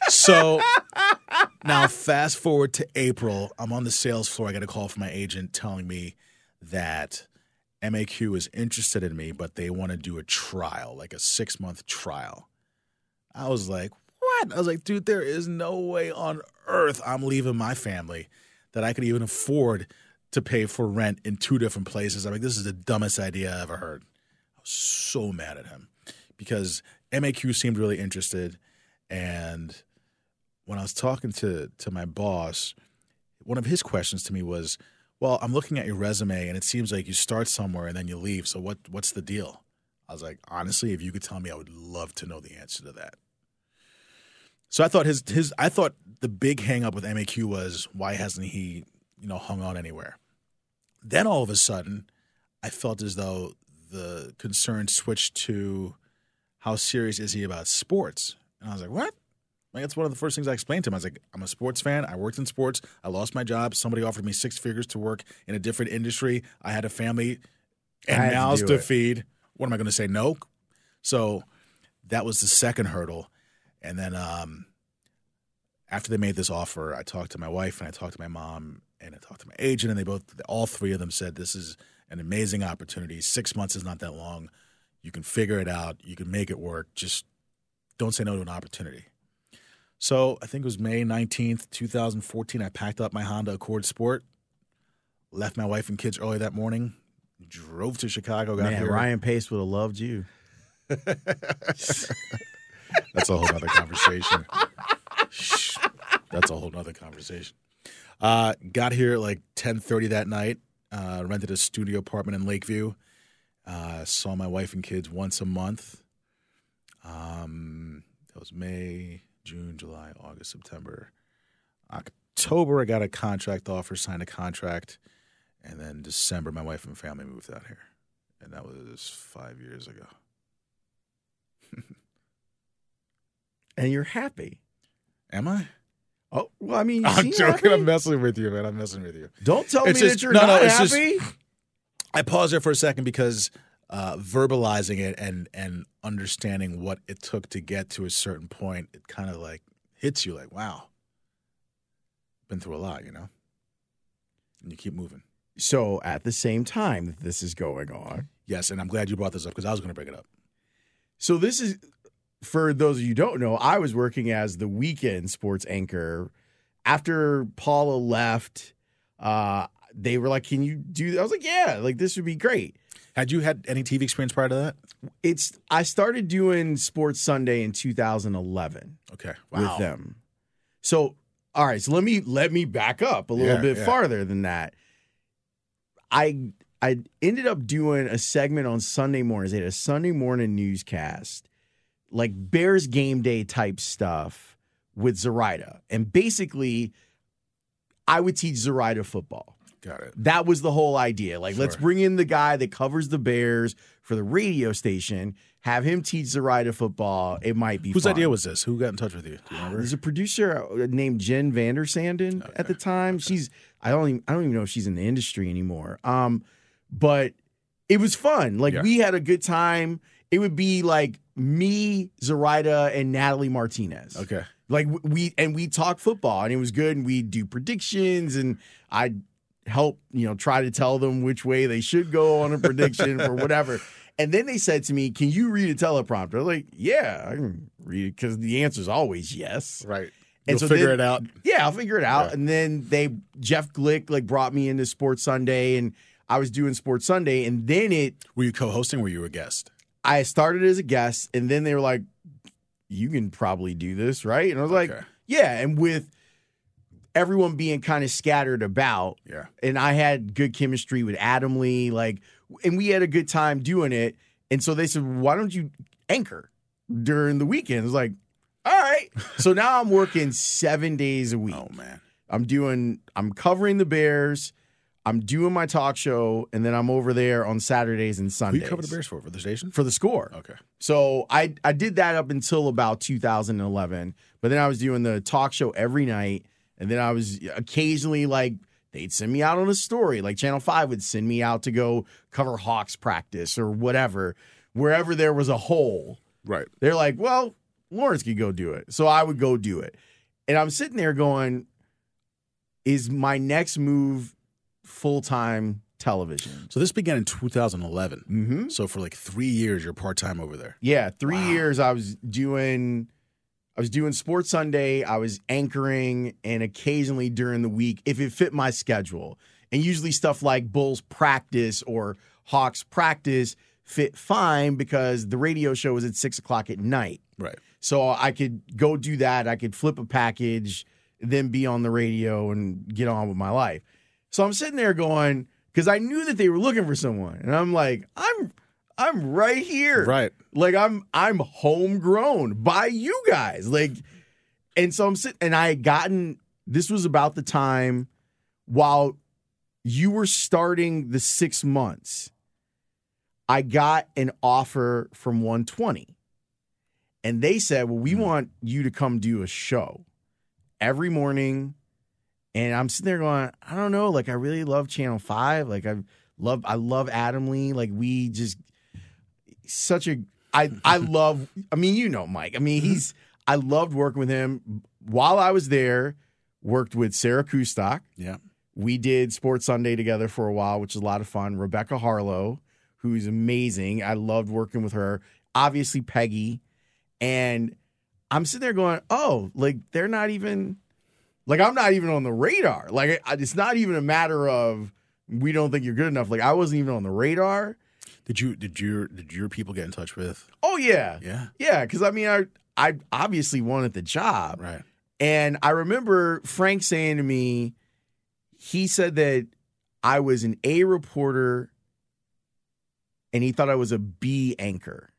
So now, fast forward to April. I'm on the sales floor. I get a call from my agent telling me that MAQ is interested in me, but they want to do a trial, like a six month trial. I was like, what? I was like, dude, there is no way on earth I'm leaving my family that I could even afford to pay for rent in two different places. I'm like, this is the dumbest idea I ever heard. I was so mad at him because MAQ seemed really interested. And when I was talking to to my boss, one of his questions to me was, "Well, I'm looking at your resume, and it seems like you start somewhere and then you leave. So what what's the deal?" I was like, "Honestly, if you could tell me, I would love to know the answer to that." So I thought his his I thought the big hang up with MAQ was why hasn't he you know hung on anywhere? Then all of a sudden, I felt as though the concern switched to how serious is he about sports? And I was like, what? Like that's one of the first things I explained to him. I was like, I'm a sports fan. I worked in sports. I lost my job. Somebody offered me six figures to work in a different industry. I had a family and to mouths do to feed. What am I going to say? No. So that was the second hurdle. And then um, after they made this offer, I talked to my wife and I talked to my mom and I talked to my agent, and they both, all three of them said, This is an amazing opportunity. Six months is not that long. You can figure it out, you can make it work. Just don't say no to an opportunity. So I think it was May 19th, 2014. I packed up my Honda Accord Sport, left my wife and kids early that morning, drove to Chicago, got Man, here. Ryan Pace would have loved you. That's a whole other conversation. That's a whole other conversation. Uh, got here at like ten thirty that night. Uh, rented a studio apartment in Lakeview. Uh, saw my wife and kids once a month. Um, that was May, June, July, August, September, October. I got a contract offer, signed a contract, and then December, my wife and family moved out here, and that was five years ago. And you're happy. Am I? Oh, well, I mean, you I'm joking. happy. I'm messing with you, man. I'm messing with you. Don't tell It's me just- that you're no, no, not it's just- happy. I paused there for a second because uh, verbalizing it and and understanding what it took to get to a certain point, it kind of like hits you like, wow, been through a lot, you know. And you keep moving. So at the same time that this is going on, Yes, and I'm glad you brought this up because I was going to bring it up. so this is for those of you who don't know, I was working as the weekend sports anchor. After Paula left, uh, they were like, "Can you do?" That? I was like, "Yeah, like this would be great." Had you had any TV experience prior to that? It's I started doing Sports Sunday in 2011 Okay, with them. So, all right, so let me let me back up a little Yeah, bit yeah. farther than that. I I ended up doing a segment on Sunday mornings. They had a Sunday morning newscast, like Bears game day type stuff with Zoraida. And basically, I would teach Zoraida football. Got it. That was the whole idea. Like, let's bring in the guy that covers the Bears for the radio station, have him teach Zoraida football. It might be Whose fun. idea was this? Who got in touch with you? Do you remember? There's a producer named Jen Vandersanden at the time. She's I don't even I don't even know if she's in the industry anymore. Um, but it was fun. Like Yeah. we had a good time. It would be like me, Zoraida, and Natalie Martinez. Okay. Like we and we talk football and it was good and we do predictions and I'd help, you know, try to tell them which way they should go on a prediction or whatever. And then they said to me, Can you read a teleprompter? I was like, Yeah, I can read it because the answer is always yes. Right. And You'll so figure then- it out. Yeah, I'll figure it out. Yeah. And then they Jeff Glick like brought me into Sports Sunday and I was doing Sports Sunday and then it Were you co-hosting? Were you a guest? I started as a guest and then they were like, You can probably do this, right? And I was like, Yeah. And with everyone being kind of scattered about, Yeah. and I had good chemistry with Adamle, like, and we had a good time doing it. And so they said, why don't you anchor during the weekend? I was like, all right. so now I'm working seven days a week. Oh man. I'm doing, I'm covering the Bears. I'm doing my talk show, and then I'm over there on Saturdays and Who Sundays. you cover the Bears for? For the station? for the score. Okay. So I I did that up until about 2011, but then I was doing the talk show every night, and then I was occasionally like they'd send me out on a story, like Channel Five would send me out to go cover Hawks practice or whatever, wherever there was a hole. Right. They're like, well, Lawrence could go do it, so I would go do it, and I'm sitting there going, is my next move full time television? So this began in 2011. Mm-hmm. So for like three years, you're part time over there. Yeah, three Wow. years I was doing I was doing Sports Sunday, I was anchoring and occasionally during the week if it fit my schedule. And usually stuff like Bulls practice or Hawks practice fit fine because the radio show was at six o'clock at night. Right. So I could go do that. I could flip a package, then be on the radio and get on with my life. So I'm sitting there going, because I knew that they were looking for someone. And I'm like, I'm I'm right here. Right. Like I'm I'm homegrown by you guys. Like and so I'm sitting and I had gotten this was about the time while you were starting the six months. I got an offer from 120. And they said, Well, we Hmm. want you to come do a show every morning. And I'm sitting there going, I don't know. Like, I really love Channel 5. Like, I love, I love Adamle. Like, we just, such a, I, I love, I mean, you know, Mike. I mean, he's, I loved working with him. While I was there, worked with Sarah Kustok. Yeah. We did Sports Sunday together for a while, which is a lot of fun. Rebecca Haarlow, who's amazing. I loved working with her. Obviously, Peggy. And I'm sitting there going, oh, like they're not even, like I'm not even on the radar. Like it's not even a matter of we don't think you're good enough. Like I wasn't even on the radar. Did you did your did your people get in touch with? Oh yeah, Yeah. yeah. Because I mean, I I obviously wanted the job. Right. And I remember Frank saying to me, he said that I was an A reporter and he thought I was a B anchor.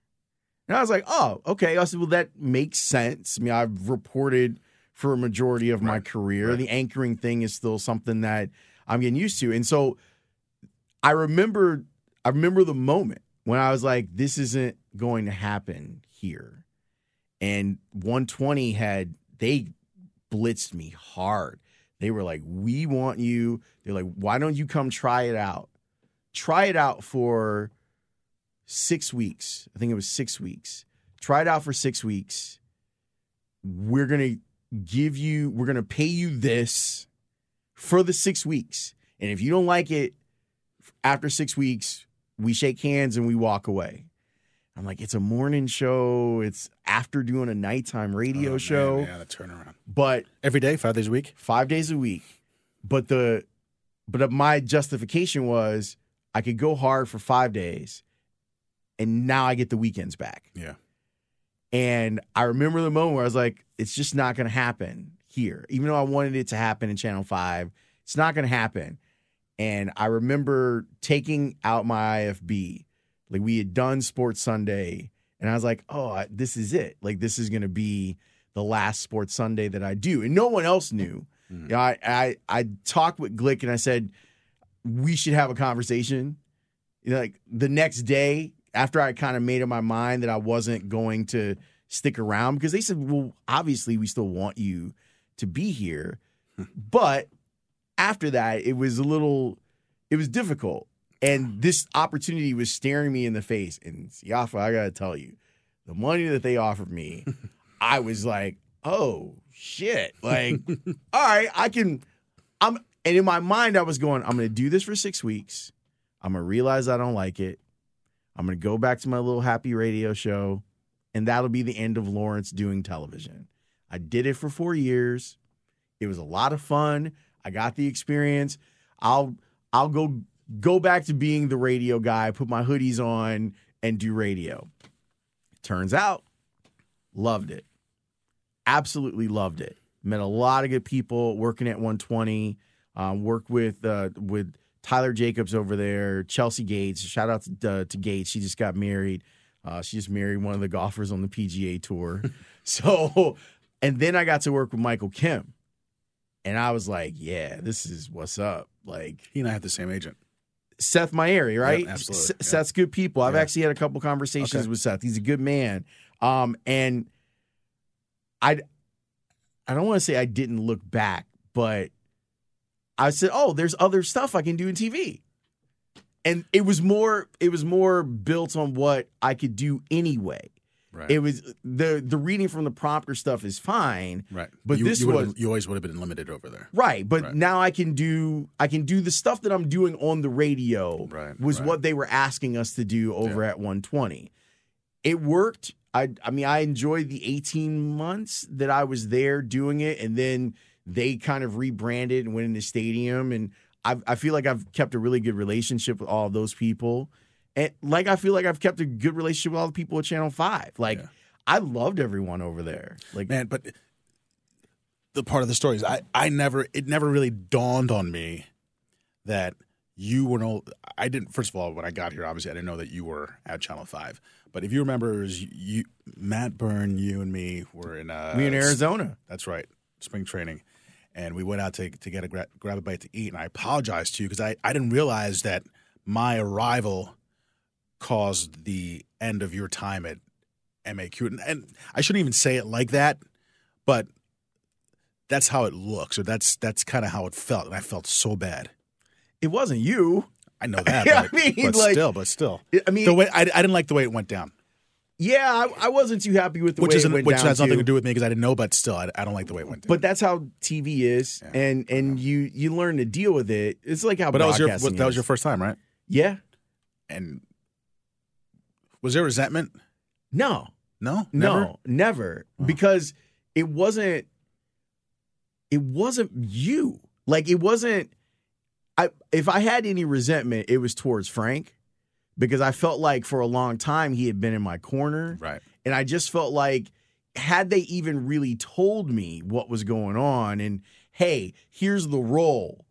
And I was like, oh, okay. I said, well, that makes sense. I mean, I've reported for a majority of my career. Right. The anchoring thing is still something that I'm getting used to. And so I remember I remember the moment when I was like, this isn't going to happen here. And 120 had they blitzed me hard. They were like, "We want you." They're like, "Why don't you come try it out? Try it out for 6 weeks. I think it was 6 weeks. Try it out for 6 weeks. We're going to give you we're going to pay you this for the 6 weeks. And if you don't like it, after six weeks, we shake hands and we walk away. I'm like, it's a morning show. It's after doing a nighttime radio Oh, man, show, yeah, the turnaround but every day, five days a week. five days a week. But the but my justification was I could go hard for five days, and now I get the weekends back. Yeah, And I remember the moment where I was like, it's just not going to happen here. Even though I wanted it to happen in Channel 5, it's not going to happen. And I remember taking out my IFB. Like we had done Sports Sunday, and I was like, oh, I, this is it. Like this is going to be the last Sports Sunday that I do. And no one else knew. Mm. You know, I, I, I talked with Glick and I said, we should have a conversation. You know, like the next day, after I kind of made up my mind that I wasn't going to stick around because they said, well, obviously we still want you to be here. Hmm. but after that, it was a little, it was difficult. And this opportunity was staring me in the face. And Siafa, I got to tell you, the money that they offered me, I was like, oh shit. Like, all right, I can, I'm, and in my mind, I was going, I'm going to do this for six weeks. I'm going to realize I don't like it. I'm going to go back to my little happy radio show, and that'll be the end of Lawrence doing television. I did it for four years. It was a lot of fun. I got the experience. I'll I'll go go back to being the radio guy, put my hoodies on, and do radio. Turns out, loved it. Absolutely loved it. Met a lot of good people working at 120. Um, worked with uh, with Tyler Jacobs over there, Chelsea Gates. Shout out to, uh, to Gates. She just got married. Uh, she just married one of the golfers on the PGA Tour. so, and then I got to work with Michael Kim, and I was like, "Yeah, this is what's up." Like he and I have the same agent. Seth Mayeri, right? Yep, absolutely. S-. Seth's good people. I've actually had a couple conversations Okay. with Seth. He's a good man. Um, and I, I don't want to say I didn't look back, but I said, "Oh, there's other stuff I can do in TV," and it was more. It was more built on what I could do anyway. Right. It was the the reading from the prompter stuff is fine, right. but you, this you was- you always would have been limited over there. Right, but Right. now I can do I can do the stuff that I'm doing on the radio. Right, was what they were asking us to do over at 120. It worked. I I mean I enjoyed the 18 months that I was there doing it, and then they kind of rebranded and went in the stadium, and I I feel like I've kept a really good relationship with all of those people, and like I feel like I've kept a good relationship with all the people at Channel Five. Like Yeah. I loved everyone over there. Like man but the part of the story is i i never it never really dawned on me that you were no i didn't first of all when i got here obviously i didn't know that you were at channel 5 but if you remember you matt byrne you and me were in uh we in Arizona. that's right spring training and we went out to, to get a gra- grab a bite to eat and i apologized to you because I, I didn't realize that my arrival caused the end of your time at MAQ. And, and I shouldn't even say it like that, but that's how it looks, or that's that's kind of how it felt, and I felt so bad. It wasn't you. I know that, but, I mean, but like- still, but still, I mean, the way I, I didn't like the way it went down, Yeah, I, I wasn't too happy with the which way it went which down has nothing to do with me because I didn't know, but still, I, I don't like the way it went down. But that's how TV is, Yeah. and and you you learn to deal with it. It's like how but that was your that was your first time, right? yeah. And was there resentment? No, No, never. no, never, Wow. because it wasn't. It wasn't you. Like it wasn't. I if I had any resentment, it was towards Frank, because I felt like for a long time he had been in my corner. Right. And I just felt like, had they even really told me what was going on and, hey, here's the role,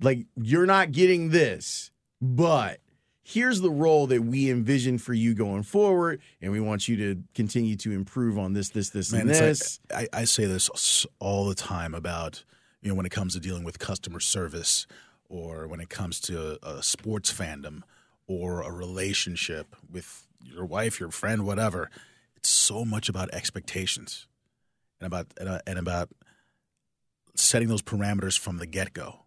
like, you're not getting this, but here's the role that we envision for you going forward. And we want you to continue to improve on this, this, this, and it's like- this. I, I say this all the time about you know when it comes to dealing with customer service or when it comes to a sports fandom or a relationship with your wife, your friend, whatever. It's so much about expectations and about and, uh, and about setting those parameters from the get go.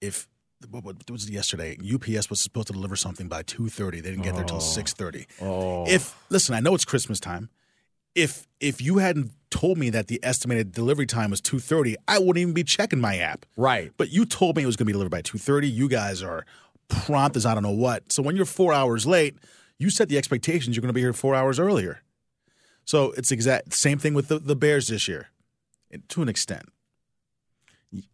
If what, what was it yesterday? UPS was supposed to deliver something by two thirty. They didn't get there till Oh. six thirty oh. if listen, I know it's Christmas time. If if you hadn't told me that the estimated delivery time was two thirty, I wouldn't even be checking my app. right. But you told me it was going to be delivered by two thirty. You guys are prompt is I don't know what. So when you're four hours late, you set the expectations you're going to be here four hours earlier. So it's exact same thing with the, the Bears this year, to an extent.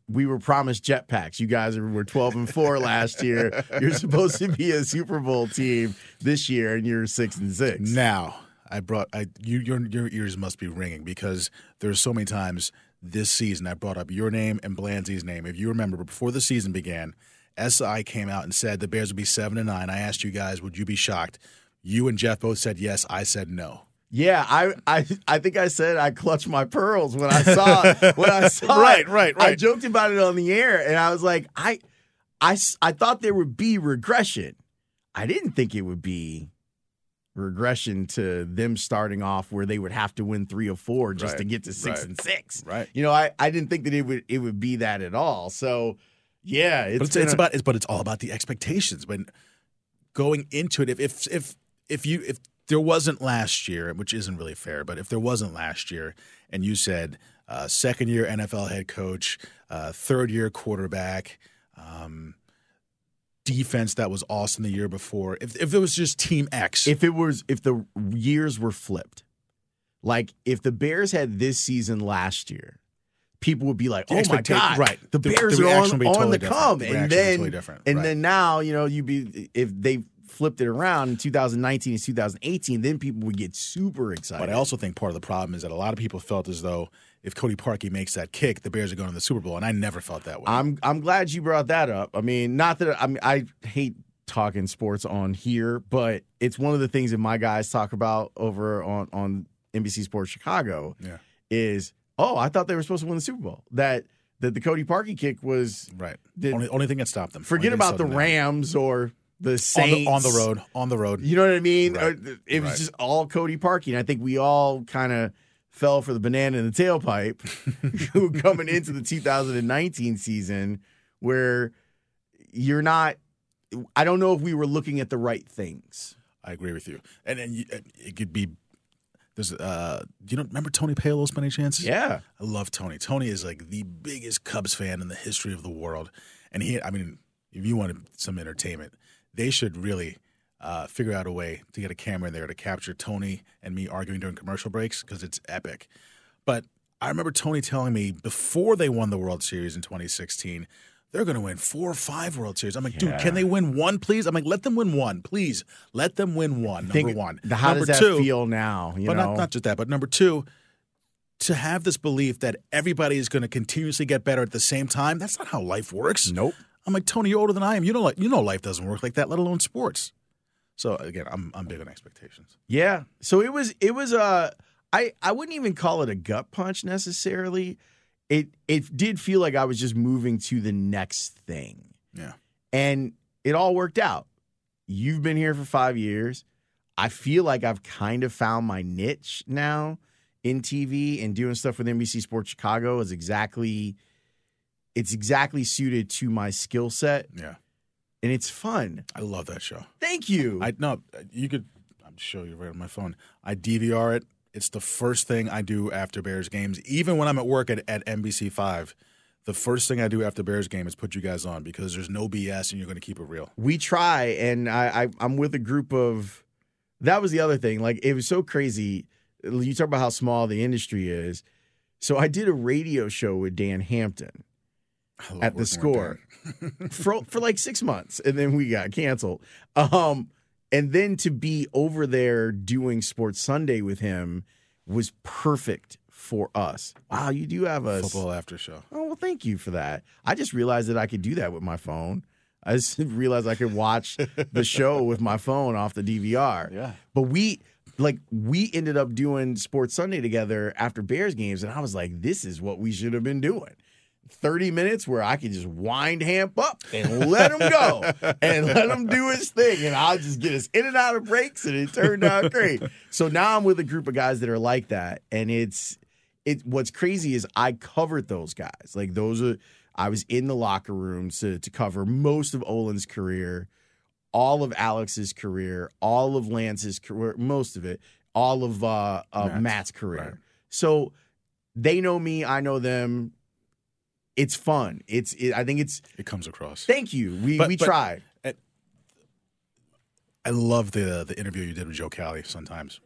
we were promised jetpacks. You guys were 12 and 4 last year. You're supposed to be a Super Bowl team this year and you're 6 and 6. Now, I brought I you your your ears must be ringing because there's so many times this season I brought up your name and Blanzy's name. If you remember before the season began, SI came out and said the Bears would be 7 and 9. I asked you guys, would you be shocked? You and Jeff both said yes. I said no. Yeah, I, I I think I said I clutched my pearls when I saw when I saw Right, it. right, I joked about it on the air, and I was like, I, I, I thought there would be regression. I didn't think it would be regression to them starting off where they would have to win three or four just Right, to get to six right, and six. right. You know, I, I didn't think that it would it would be that at all. So yeah, it's but it's, it's a- about it's but it's all about the expectations. When going into it, if if if if you if there wasn't last year, which isn't really fair, but if there wasn't last year, and you said uh, second year NFL head coach, uh, third year quarterback, um, defense that was awesome the year before, if if it was just Team X, if it was if the years were flipped like if the bears had this season last year people would be like oh my god right. the The- bears the are on, be on the different. come The and reaction would be then totally different. and Right. then now you know you'd be if they flipped it around in 2019 and 2018 then people would get super excited But I also think part of the problem is that a lot of people felt as though if Cody Parkey makes that kick, the Bears are going to the Super Bowl, and I never felt that way. I'm I'm glad you brought that up. I mean, not that I mean I hate talking sports on here, but it's one of the things that my guys talk about over on on NBC Sports Chicago. Yeah. Is oh, I thought they were supposed to win the Super Bowl. That that the Cody Parkey kick was right. Did- only only thing that stopped them. forget about the slowed them. Rams or the on the, on the road. On the road. You know what I mean? Right. It was Right. just all Cody Parkey, and I think we all kind of fell for the banana in the tailpipe coming into the 2019 season, where you're not. I don't know if we were looking at the right things. I agree with you. And then you, it could be. There's uh, do you know remember Tony Palos by any chance? Yeah, I love Tony. Tony is like the biggest Cubs fan in the history of the world, and he. I mean, if you wanted some entertainment, they should really uh, figure out a way to get a camera in there to capture Tony and me arguing during commercial breaks because it's epic. But I remember Tony telling me before they won the World Series in 2016. They're going to win four or five World Series. I'm like, dude, can they win one, please? I'm like, let them win one, please. Let them win one. Number one. the- How number does that two, feel now? You but not, not just that, but number two, to have this belief that everybody is going to continuously get better at the same time, that's not how life works. nope. I'm like, Tony, you're older than I am. You know, like, you know life doesn't work like that, let alone sports. So again, I'm I'm big on expectations. Yeah. So it was it was uh I I wouldn't even call it a gut punch necessarily. It it did feel like I was just moving to the next thing. Yeah. And it all worked out. You've been here for 5 years. I feel like I've kind of found my niche now in TV and doing stuff with NBC Sports Chicago is exactly it's exactly suited to my skill set Yeah. and it's fun. I love that show. Thank you. I no, you could I'm show you're right on my phone. I DVR it. It's the first thing I do after Bears games. Even when I'm at work at, at NBC five, the first thing I do after Bears game is put you guys on because there's no BS and you're going to keep it real. we try and I, I i'm with a group of that was the other thing like it was so crazy you talk about how small the industry is so i did a radio show with dan hampton At the score. for, for like six months and then we got canceled um and then to be over there doing sports sunday with him was perfect for us wow you do have a football after show. Oh, well, thank you for that. I just realized that I could do that with my phone. I just realized I could watch the show with my phone off the DVR. Yeah. But we like we ended up doing Sports Sunday together after Bears games, and I was like, this is what we should have been doing. 30 minutes where I could just wind Hamp up and let him go and let him do his thing. And I'll just get us in and out of breaks. And it turned out great. So now I'm with a group of guys that are like that. And it's it what's crazy is I covered those guys. Like those are I was in the locker rooms to, to cover most of Olin's career, all of Alex's career, all of Lance's career, most of it, all of uh of Matt's, Matt's career. right. So they know me, I know them. It's fun. It's it, I think it's It comes across. thank you. We But- we but- tried. And I love the the interview you did with Joe Cowley sometimes,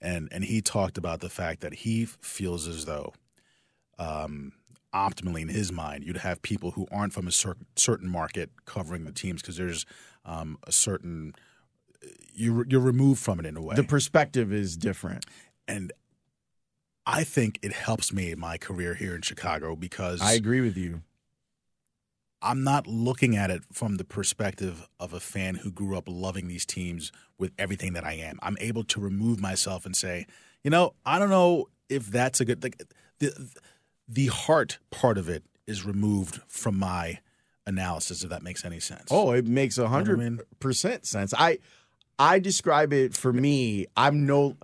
and and he talked about the fact that he feels as though, um, optimally in his mind, you'd have people who aren't from a cer- certain market covering the teams because there's um, a certain you you're removed from it in a way. The perspective is different. and I think it helps me in my career here in Chicago because I agree with you. I'm not looking at it from the perspective of a fan who grew up loving these teams with everything that I am. I'm able to remove myself and say, you know, I don't know if that's a good like the the heart part of it is removed from my analysis if that makes any sense. Oh, it makes a I hundred mean? percent sense. I I describe it for me. I'm no.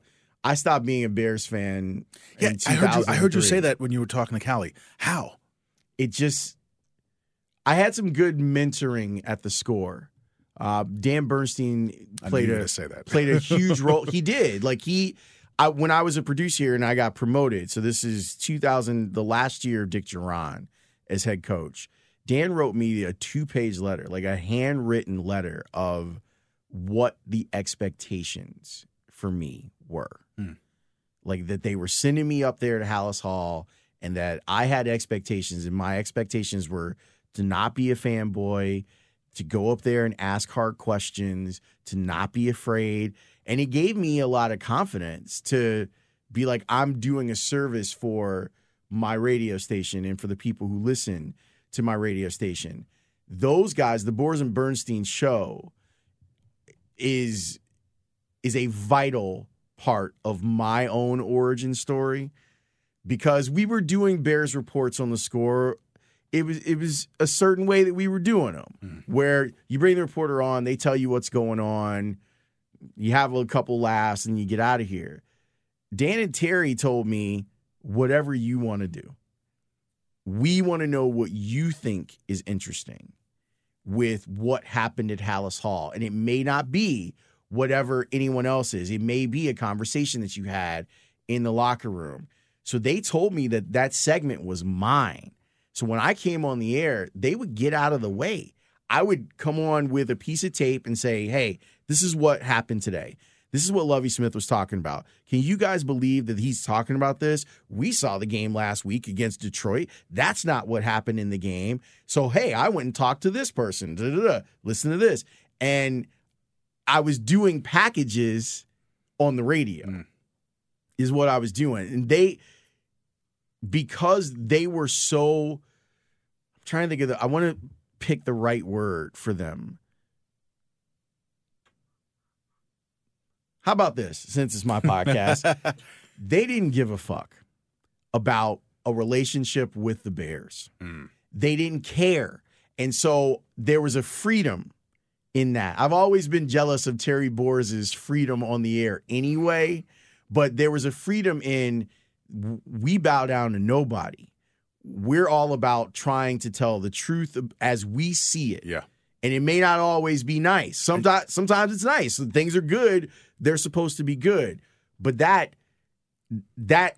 I stopped being a Bears fan. yeah, in I heard you I heard you say that when you were talking to Cowley. How? it just I had some good mentoring at the score. Uh, Dan Bernstein played a gonna say that. played a huge role. He did. Like he I, when I was a producer here and I got promoted. So this is 2000 the last year of Dick Jauron as head coach. Dan wrote me a two-page letter, like a handwritten letter of what the expectations for me were. Like that they were sending me up there to Halas Hall and that I had expectations, and my expectations were to not be a fanboy, to go up there and ask hard questions, to not be afraid. And it gave me a lot of confidence to be like, I'm doing a service for my radio station and for the people who listen to my radio station. Those guys, the Boers and Bernstein show, is is a vital part of my own origin story because we were doing Bears reports on the score. It was it was a certain way that we were doing them, hmm. where you bring the reporter on, they tell you what's going on, you have a couple laughs, and you get out of here. Dan and Terry told me, whatever you want to do, we want to know what you think is interesting with what happened at Halas Hall, and it may not be whatever anyone else is. It may be a conversation that you had in the locker room. So they told me that that segment was mine. So when I came on the air, they would get out of the way. I would come on with a piece of tape and say, "Hey, this is what happened today. This is what Lovie Smith was talking about. Can you guys believe that he's talking about this? We saw the game last week against Detroit. That's not what happened in the game. So, hey, I went and talked to this person. Da, da, da. Listen to this. And I was doing packages on the radio, Mm. is what I was doing. And they, because they were so, I'm trying to think of the, I want to pick the right word for them. How about this? Since it's my podcast, they didn't give a fuck about a relationship with the Bears. Mm. They didn't care. And so there was a freedom in that. I've always been jealous of Terry Boers' freedom on the air anyway, but there was a freedom in we bow down to nobody. We're all about trying to tell the truth as we see it Yeah. and it may not always be nice. Sometimes sometimes it's nice. When things are good, they're supposed to be good. But that that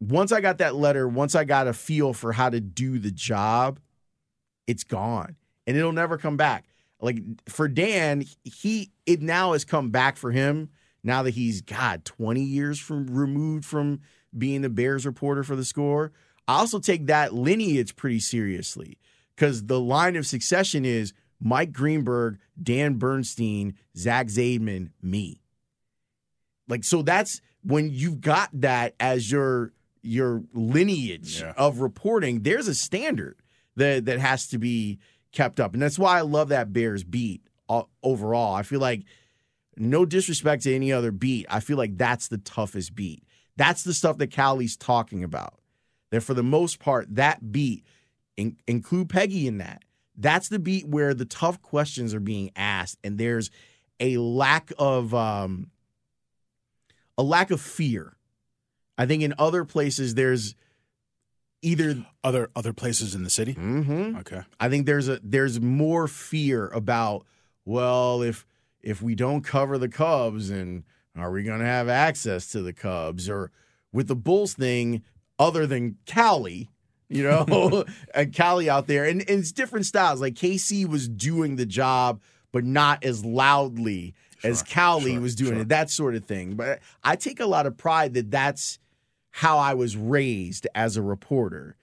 once I got that letter, once I got a feel for how to do the job, it's gone. And it'll never come back. Like for Dan, he it now has come back for him now that he's God 20 years from removed from being the Bears reporter for the score. I also take that lineage pretty seriously because the line of succession is Mike Greenberg, Dan Bernstein, Zach Zaidman, me. Like so that's when you've got that as your your lineage Yeah. of reporting, there's a standard that that has to be kept up. And that's why I love that Bears beat uh, overall. I feel like no disrespect to any other beat, I feel like that's the toughest beat. That's the stuff that Cowley's talking about. That for the most part, that beat, in, include Peggy in that, that's the beat where the tough questions are being asked, and there's a lack of um, a lack of fear. I think in other places there's either Other other places in the city. Mhm. Okay. I think there's a there's more fear about well if if we don't cover the Cubs and are we going to have access to the Cubs or with the Bulls thing other than Cowley, you know, and Cowley out there and, and it's different styles. Like KC was doing the job but not as loudly as Cowley sure, was doing sure. it, that sort of thing. But I take a lot of pride that that's how I was raised as a reporter.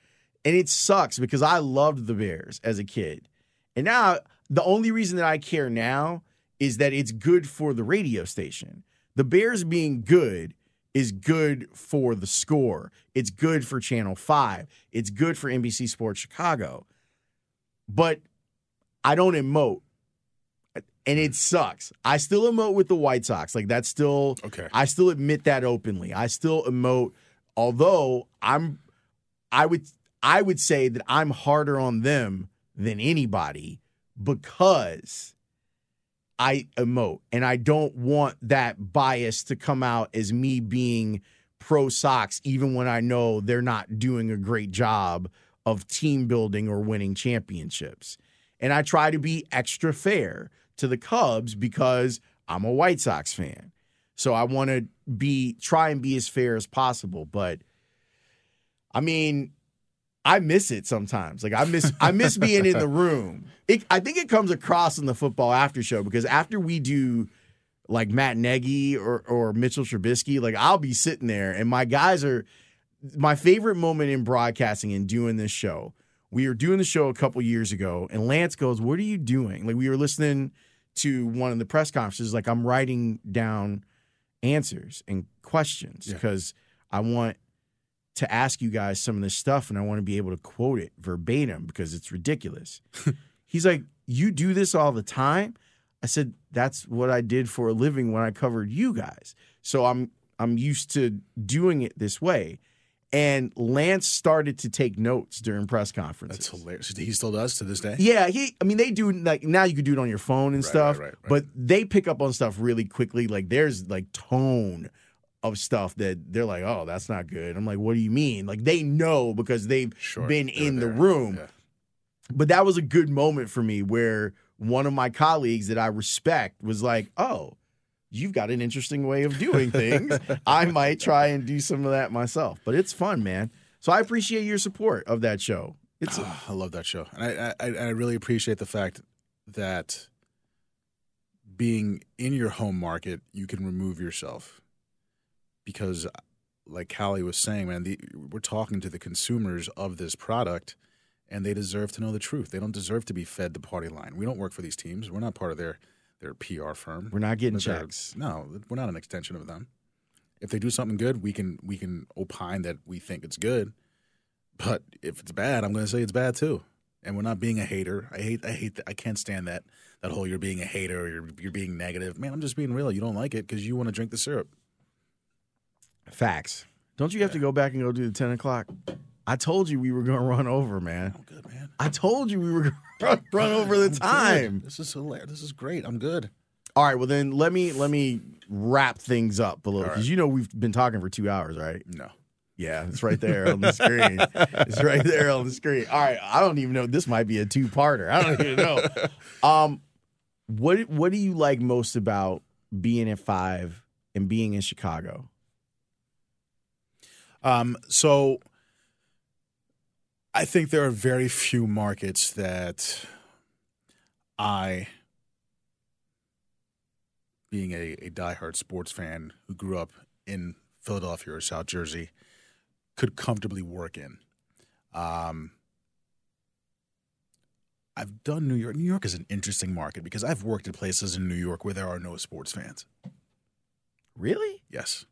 And it sucks because I loved the Bears as a kid. And now the only reason that I care now is that it's good for the radio station. The Bears being good is good for the score. It's good for Channel 5. It's good for NBC Sports Chicago. But I don't emote. And it sucks. I still emote with the White Sox. Like that's still Okay. I still admit that openly. I still emote although I'm I would I would say that I'm harder on them than anybody because I emote and I don't want that bias to come out as me being pro Sox even when I know they're not doing a great job of team building or winning championships. And I try to be extra fair to the Cubs because I'm a White Sox fan. So I want to be try and be as fair as possible, but I mean, I miss it sometimes. Like I miss I miss being in the room. It, I think it comes across in the football after show because after we do like Matt Nagy or or Mitchell Trubisky, like I'll be sitting there and my guys are my favorite moment in broadcasting and doing this show. We were doing the show a couple years ago, and Lance goes, "What are you doing?" Like we were listening to one of the press conferences. Like I'm writing down answers and questions Yeah. because I want to ask you guys some of this stuff and I want to be able to quote it verbatim because it's ridiculous. He's like, You do this all the time? I said, That's what I did for a living when I covered you guys. So I'm I'm used to doing it this way. And Lance started to take notes during press conferences. That's hilarious. He still does to this day. Yeah, he. I mean, they do like now. You could do it on your phone and Right, stuff, right, right, but they pick up on stuff really quickly. Like there's like tone of stuff that they're like, "Oh, that's not good." I'm like, "What do you mean?" Like they know because they've Sure, been in the room. Yeah. But that was a good moment for me where one of my colleagues that I respect was like, "Oh, you've got an interesting way of doing things. I might try and do some of that myself." But it's fun, man. So I appreciate your support of that show. It's Ah, I love that show, and I, I I really appreciate the fact that being in your home market, you can remove yourself because, like Cowley was saying, man, the, we're talking to the consumers of this product, and they deserve to know the truth. They don't deserve to be fed the party line. We don't work for these teams. We're not part of their their PR firm. we're not getting they're- checks. No, we're not an extension of them. If they do something good, we can we can opine that we think it's good. But if it's bad, I'm going to say it's bad too. And we're not being a hater. I hate I hate that. I can't stand that that whole you're being a hater or you're you're being negative. Man, I'm just being real. You don't like it because you want to drink the syrup. Facts. Don't you have to go back and go do the 10 o'clock? I told you we were going to run over, man. I'm good, man. I told you we were going to run, over the I'm good. time. This is hilarious. This is great. I'm good. All right, well then let me let me wrap things up a little because right. you know we've been talking for two hours, right? No. Yeah, it's right there on the screen. It's right there on the screen. All right, I don't even know. This might be a two-parter. I don't even know. Um, what what do you like most about being at five and being in Chicago? Um, so I think there are very few markets that I, being a, a diehard sports fan who grew up in Philadelphia or South Jersey, could comfortably work in. Um, I've done New York. New York is an interesting market because I've worked at places in New York where there are no sports fans. Really? Yes.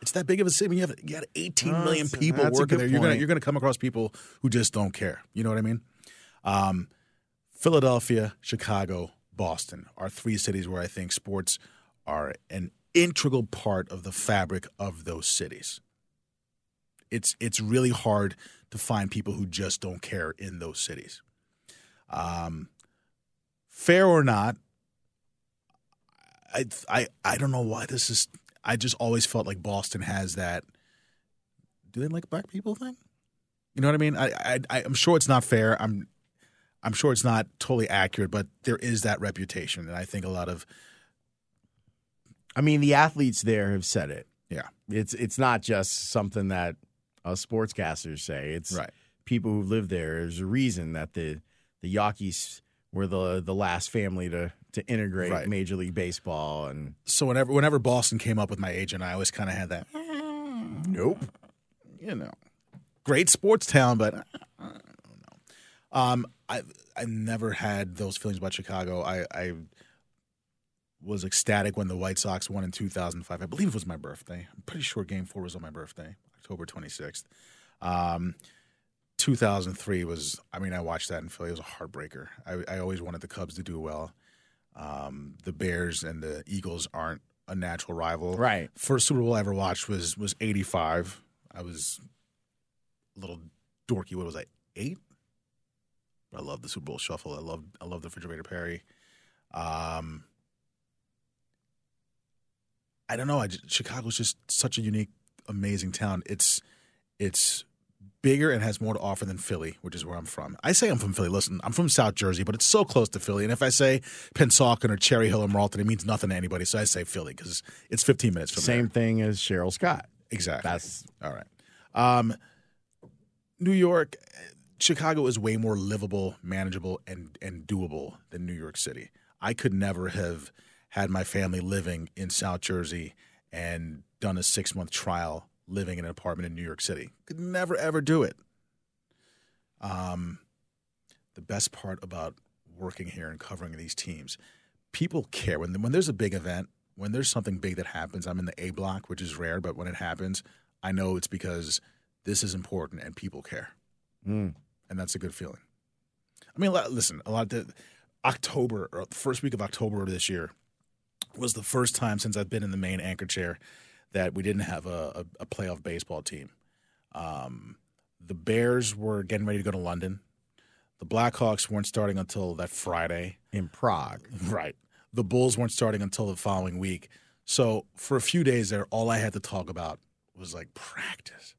It's that big of a city. You have you got 18 Oh, million people working there. You're gonna you're gonna come across people who just don't care. You know what I mean? Um, Philadelphia, Chicago, Boston are three cities where I think sports are an integral part of the fabric of those cities. It's it's really hard to find people who just don't care in those cities. Um, fair or not, I I I don't know why this is. I just always felt like Boston has that. Do they like black people thing? You know what I mean? I, I I'm sure it's not fair. I'm I'm sure it's not totally accurate, but there is that reputation, and I think a lot of I mean, the athletes there have said it. Yeah. It's it's not just something that us sportscasters say. It's Right. people who live there. There's a reason that the the Yankees were the the last family to to integrate Right. Major League Baseball and So whenever whenever Boston came up with my agent, I always kind of had that. Nope. You know, great sports town, but I don't know. Um, I I never had those feelings about Chicago. I I was ecstatic when the White Sox won in 2005. I believe it was my birthday. I'm pretty sure Game Four was on my birthday, October 26th. Um, 2003 was. I mean, I watched that in Philly. It was a heartbreaker. I, I always wanted the Cubs to do well. Um, the Bears and the Eagles aren't a natural rival. Right. First Super Bowl I ever watched was was '85. I was a little dorky. What was I? Eight. I love the Super Bowl Shuffle. I love I love the Refrigerator Perry. Um, I don't know. I just, Chicago's just such a unique, amazing town. It's it's bigger and has more to offer than Philly, which is where I'm from. I say I'm from Philly. Listen, I'm from South Jersey, but it's so close to Philly. And if I say Pennsauken or Cherry Hill or Marlton, it means nothing to anybody. So I say Philly because it's 15 minutes from same there. thing as Cheryl Scott. Exactly. That's All right. Um, New York, Chicago is way more livable, manageable, and and doable than New York City. I could never have had my family living in South Jersey and done a six month trial living in an apartment in New York City. Could never ever do it. Um, the best part about working here and covering these teams, people care when when there's a big event, when there's something big that happens. I'm in the A block, which is rare, but when it happens, I know it's because this is important and people care, Mm. and that's a good feeling. I mean, listen, a lot of the, October or the first week of October of this year was the first time since I've been in the main anchor chair that we didn't have a, a, a playoff baseball team. Um, the Bears were getting ready to go to London. The Blackhawks weren't starting until that Friday. in Prague. Right. The Bulls weren't starting until the following week. So for a few days there, all I had to talk about was like practice.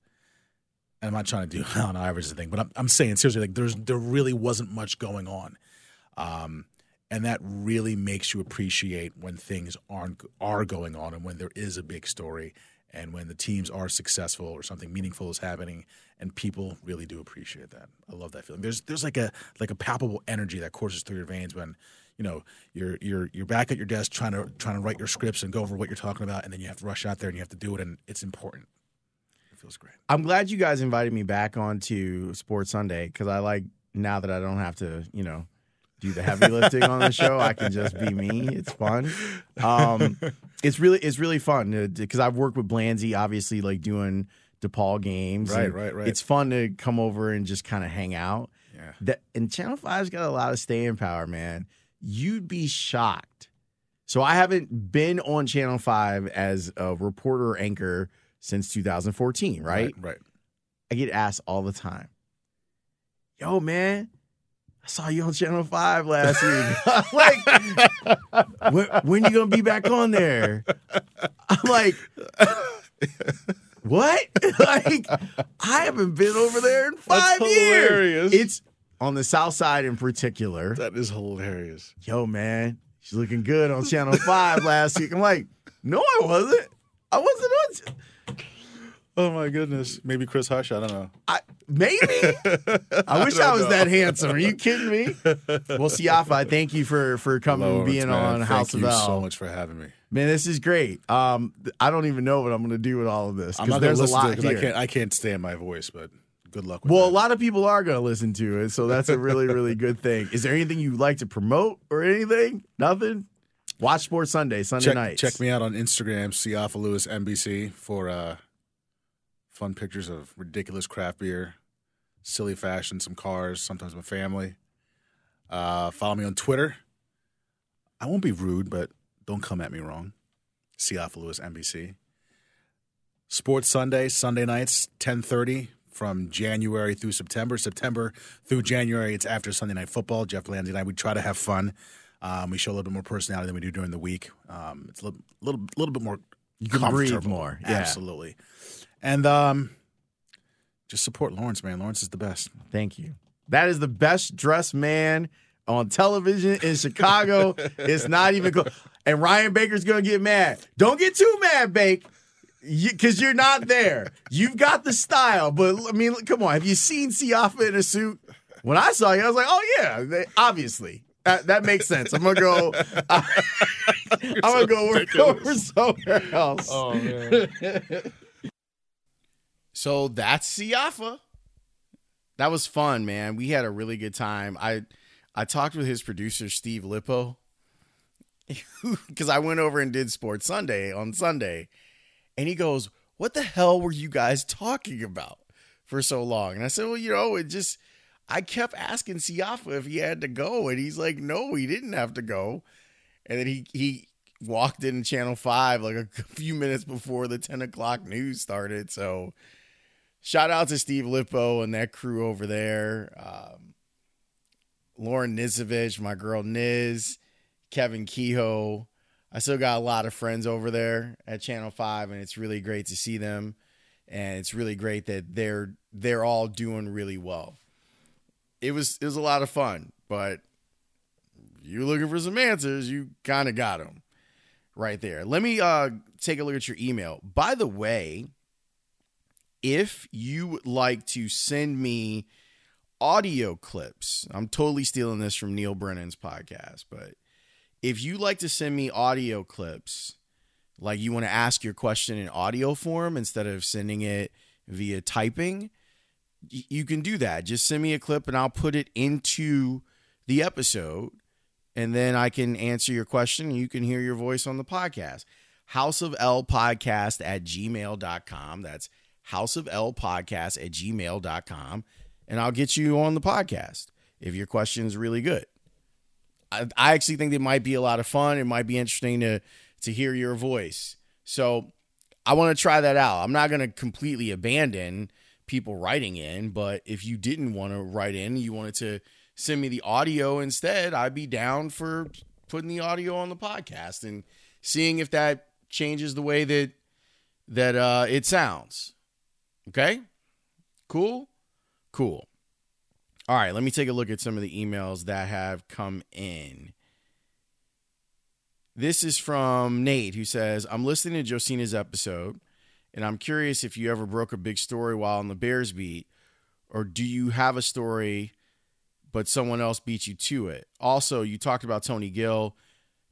And I'm not trying to do on average thing, but I'm, I'm saying seriously, like there's there really wasn't much going on, um, and that really makes you appreciate when things aren't are going on and when there is a big story and when the teams are successful or something meaningful is happening and people really do appreciate that. I love that feeling. There's there's like a like a palpable energy that courses through your veins when you know you're you're you're back at your desk trying to trying to write your scripts and go over what you're talking about and then you have to rush out there and you have to do it and it's important. It feels great. I'm glad you guys invited me back onto Sports Sunday because I like now that I don't have to, you know, do the heavy lifting on the show. I can just be me. It's fun. Um, it's really it's really fun because I've worked with Blanzy, obviously, like doing DePaul games. Right, right, right. It's fun to come over and just kind of hang out. Yeah. That and Channel 5's got a lot of staying power, man. You'd be shocked. So I haven't been on Channel 5 as a reporter or anchor since 2014, right? Right. I get asked all the time, "Yo, man, I saw you on Channel Five last week. Like, when, when you gonna be back on there?" I'm like, "What? like, I haven't been over there in five years. hilarious. It's on the South Side in particular. That is hilarious. Yo, man, she's looking good on Channel Five last week. I'm like, no, I wasn't. I wasn't on. Oh my goodness. Maybe Chris Hush. I don't know. I, maybe. I wish I, don't was know. that handsome. Are you kidding me? well, Siafa, I thank you for for coming and Lawrence, being man, on thank House you of L. so much for having me. Man, this is great. Um, I don't even know what I'm going to do with all of this because there's a lot to it because I can't. I can't stand my voice. But good luck. with well, a lot of people are going to listen to it, so that's a really, really good thing. Is there anything you'd like to promote or anything? Nothing. Watch Sports Sunday, Sunday check, nights. check me out on Instagram, Siafa Lewis NBC, for uh, fun pictures of ridiculous craft beer, silly fashion, some cars, sometimes my family. Uh, follow me on Twitter. I won't be rude, but don't come at me wrong. Siafa Lewis NBC. Sports Sunday, Sunday nights, ten thirty from January through September. September through January, it's after Sunday night football. Jeff Landy and I, we try to have fun. Um, we show a little bit more personality than we do during the week. Um, it's a little, little, little bit more. You can breathe more. Yeah. Absolutely. And um, just support Lawrence, man. Lawrence is the best. Thank you. That is the best dressed man on television in Chicago. it's not even close. And Ryan Baker's going to get mad. Don't get too mad, Bake, because you, are not there. You've got the style, but I mean, come on. Have you seen Siafa in a suit? When I saw you, I was like, oh, yeah, they, obviously. That, that makes sense. I'm gonna go. I'm gonna go work over somewhere else. Oh man. So that's Siafa. That was fun, man. We had a really good time. I I talked with his producer Steve Lippo because I went over and did Sports Sunday on Sunday, and he goes, "What the hell were you guys talking about for so long?" And I said, "Well, you know, it just." I kept asking Siafa if he had to go, and he's like, "No, he didn't have to go." And then he he walked in Channel Five like a few minutes before the ten o'clock news started. So, shout out to Steve Lippo and that crew over there. Um, Lauren Nizovich, my girl Niz, Kevin Kehoe. I still got a lot of friends over there at Channel Five, and it's really great to see them. And it's really great that they're they're all doing really well. It was it was a lot of fun, but you looking for some answers, you kind of got them right there. Let me uh, take a look at your email. By the way, if you would like to send me audio clips, I'm totally stealing this from Neal Brennan's podcast, but if you like to send me audio clips, like you want to ask your question in audio form instead of sending it via typing, you can do that. Just send me a clip and I'll put it into the episode and then I can answer your question and you can hear your voice on the podcast. House of L podcast at gmail.com. That's House of L podcast at gmail.com. And I'll get you on the podcast if your question is really good. I, I actually think it might be a lot of fun. It might be interesting to to hear your voice. So I want to try that out. I'm not going to completely abandon people writing in, but if you didn't want to write in, you wanted to send me the audio instead, I'd be down for putting the audio on the podcast and seeing if that changes the way that that uh, it sounds. Okay? Cool? Cool. All right, let me take a look at some of the emails that have come in. This is from Nate who says, I'm listening to Josina's episode and I'm curious if you ever broke a big story while on the Bears beat, or do you have a story but someone else beat you to it? Also, you talked about Tony Gill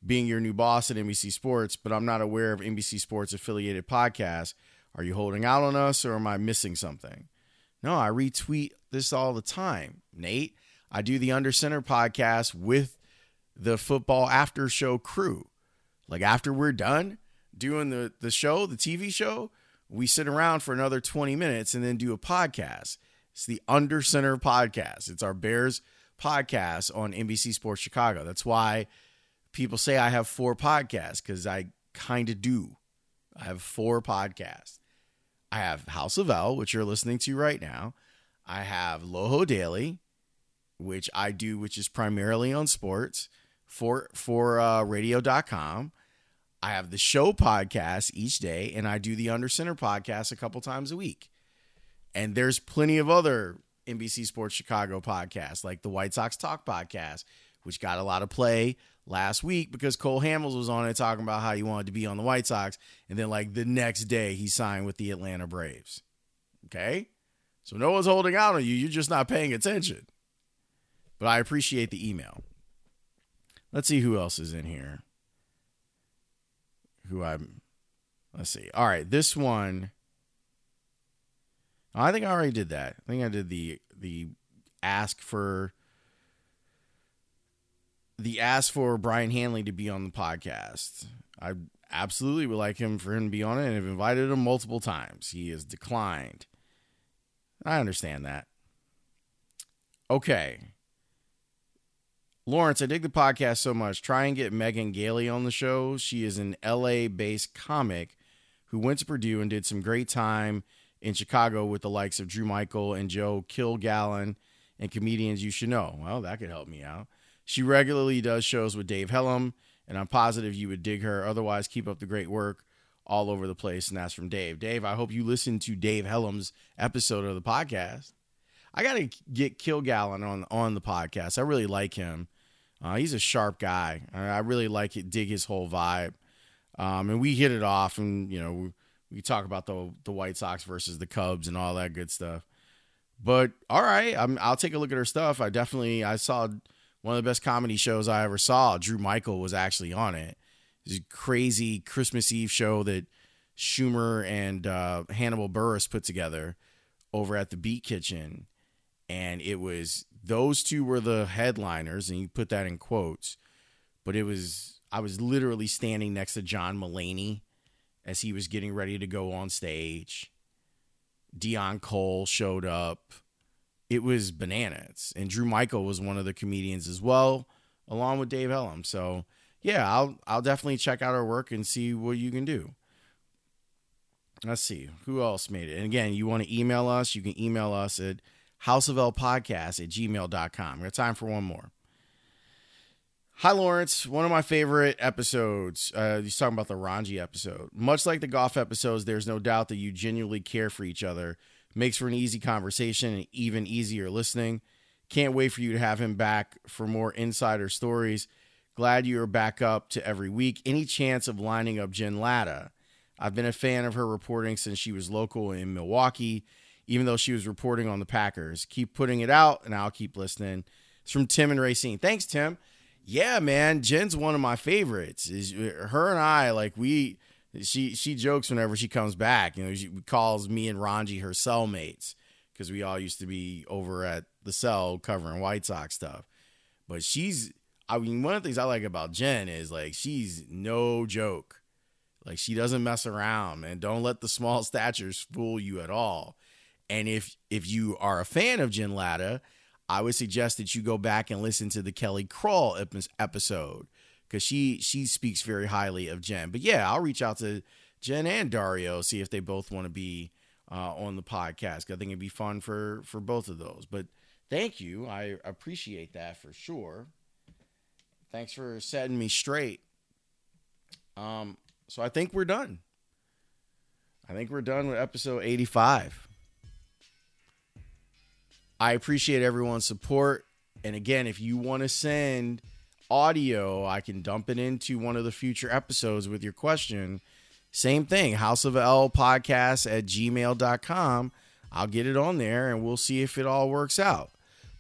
being your new boss at NBC Sports, but I'm not aware of NBC Sports affiliated podcasts. Are you holding out on us or am I missing something? No, I retweet this all the time, Nate. I do the Under Center podcast with the football after show crew. Like after we're done doing the the show, the TV show, we sit around for another 20 minutes and then do a podcast. It's the Under Center podcast. It's our Bears podcast on NBC Sports Chicago. That's why people say I have four podcasts because I kind of do. I have four podcasts. I have House of L, which you're listening to right now. I have Loho Daily, which I do, which is primarily on sports for for uh, radio.com. I have the show podcast each day, and I do the Under Center podcast a couple times a week. And there's plenty of other NBC Sports Chicago podcasts, like the White Sox Talk podcast, which got a lot of play last week because Cole Hamels was on it talking about how he wanted to be on the White Sox. And then, like, the next day, he signed with the Atlanta Braves. Okay? So no one's holding out on you. You're just not paying attention. But I appreciate the email. Let's see who else is in here. Who I'm. Let's see. All right, this one. Oh, I think I already did that. I think I did the the ask for the ask for Brian Hanley to be on the podcast. I absolutely would like him for him to be on it and have invited him multiple times. He has declined. I understand that. Okay. Lawrence, I dig the podcast so much. Try and get Megan Gailey on the show. She is an LA based comic who went to Purdue and did some great time in Chicago with the likes of Drew Michael and Joe Kilgallon and comedians you should know. Well, that could help me out. She regularly does shows with Dave Helem, and I'm positive you would dig her. Otherwise, keep up the great work all over the place. And that's from Dave. Dave, I hope you listened to Dave Helem's episode of the podcast. I got to get Kilgallon on on the podcast. I really like him. Uh, he's a sharp guy. I really like it. Dig his whole vibe. Um, and we hit it off, and you know we, we talk about the the White Sox versus the Cubs and all that good stuff. But all right, I'm, I'll take a look at her stuff. I definitely I saw one of the best comedy shows I ever saw. Drew Michael was actually on it. This crazy Christmas Eve show that Schumer and uh, Hannibal Buress put together over at the Beat Kitchen, and it was those two were the headliners, and you put that in quotes, but it was I was literally standing next to John Mulaney as he was getting ready to go on stage. Deon Cole showed up. It was bananas. And Drew Michael was one of the comedians as well, along with Dave Helem. So yeah, I'll I'll definitely check out our work and see what you can do. Let's see who else made it. And again, you want to email us, you can email us at houseoflpodcast at gmail.com. We got time for one more. Hi, Lawrence. One of my favorite episodes. Uh, he's talking about the Rongey episode. Much like the golf episodes, there's no doubt that you genuinely care for each other. Makes for an easy conversation and even easier listening. Can't wait for you to have him back for more insider stories. Glad you are back up to every week. Any chance of lining up Jen Lada? I've been a fan of her reporting since she was local in Milwaukee, even though she was reporting on the Packers. Keep putting it out, and I'll keep listening. It's from Tim and Racine. Thanks, Tim. Yeah, man, Jen's one of my favorites. Is her and I like we she she jokes whenever she comes back. You know, she calls me and Rongey her cellmates because we all used to be over at the cell covering White Sox stuff. But she's I mean, one of the things I like about Jen is like she's no joke. Like she doesn't mess around, and don't let the small statures fool you at all. And if if you are a fan of Jen Lada, I would suggest that you go back and listen to the Kelly Crull episode because she she speaks very highly of Jen. But yeah, I'll reach out to Jen and Dario see if they both want to be uh, on the podcast. I think it'd be fun for for both of those. But thank you, I appreciate that for sure. Thanks for setting me straight. Um, so I think we're done. I think we're done with episode 85. I appreciate everyone's support. And again, if you want to send audio, I can dump it into one of the future episodes with your question. Same thing, House of L podcast at gmail.com. I'll get it on there and we'll see if it all works out.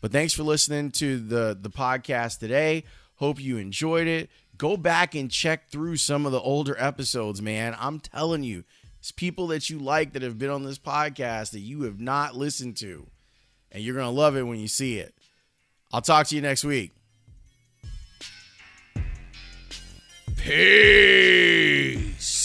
But thanks for listening to the, the podcast today. Hope you enjoyed it. Go back and check through some of the older episodes, man. I'm telling you, it's people that you like that have been on this podcast that you have not listened to and you're going to love it when you see it. I'll talk to you next week. Peace.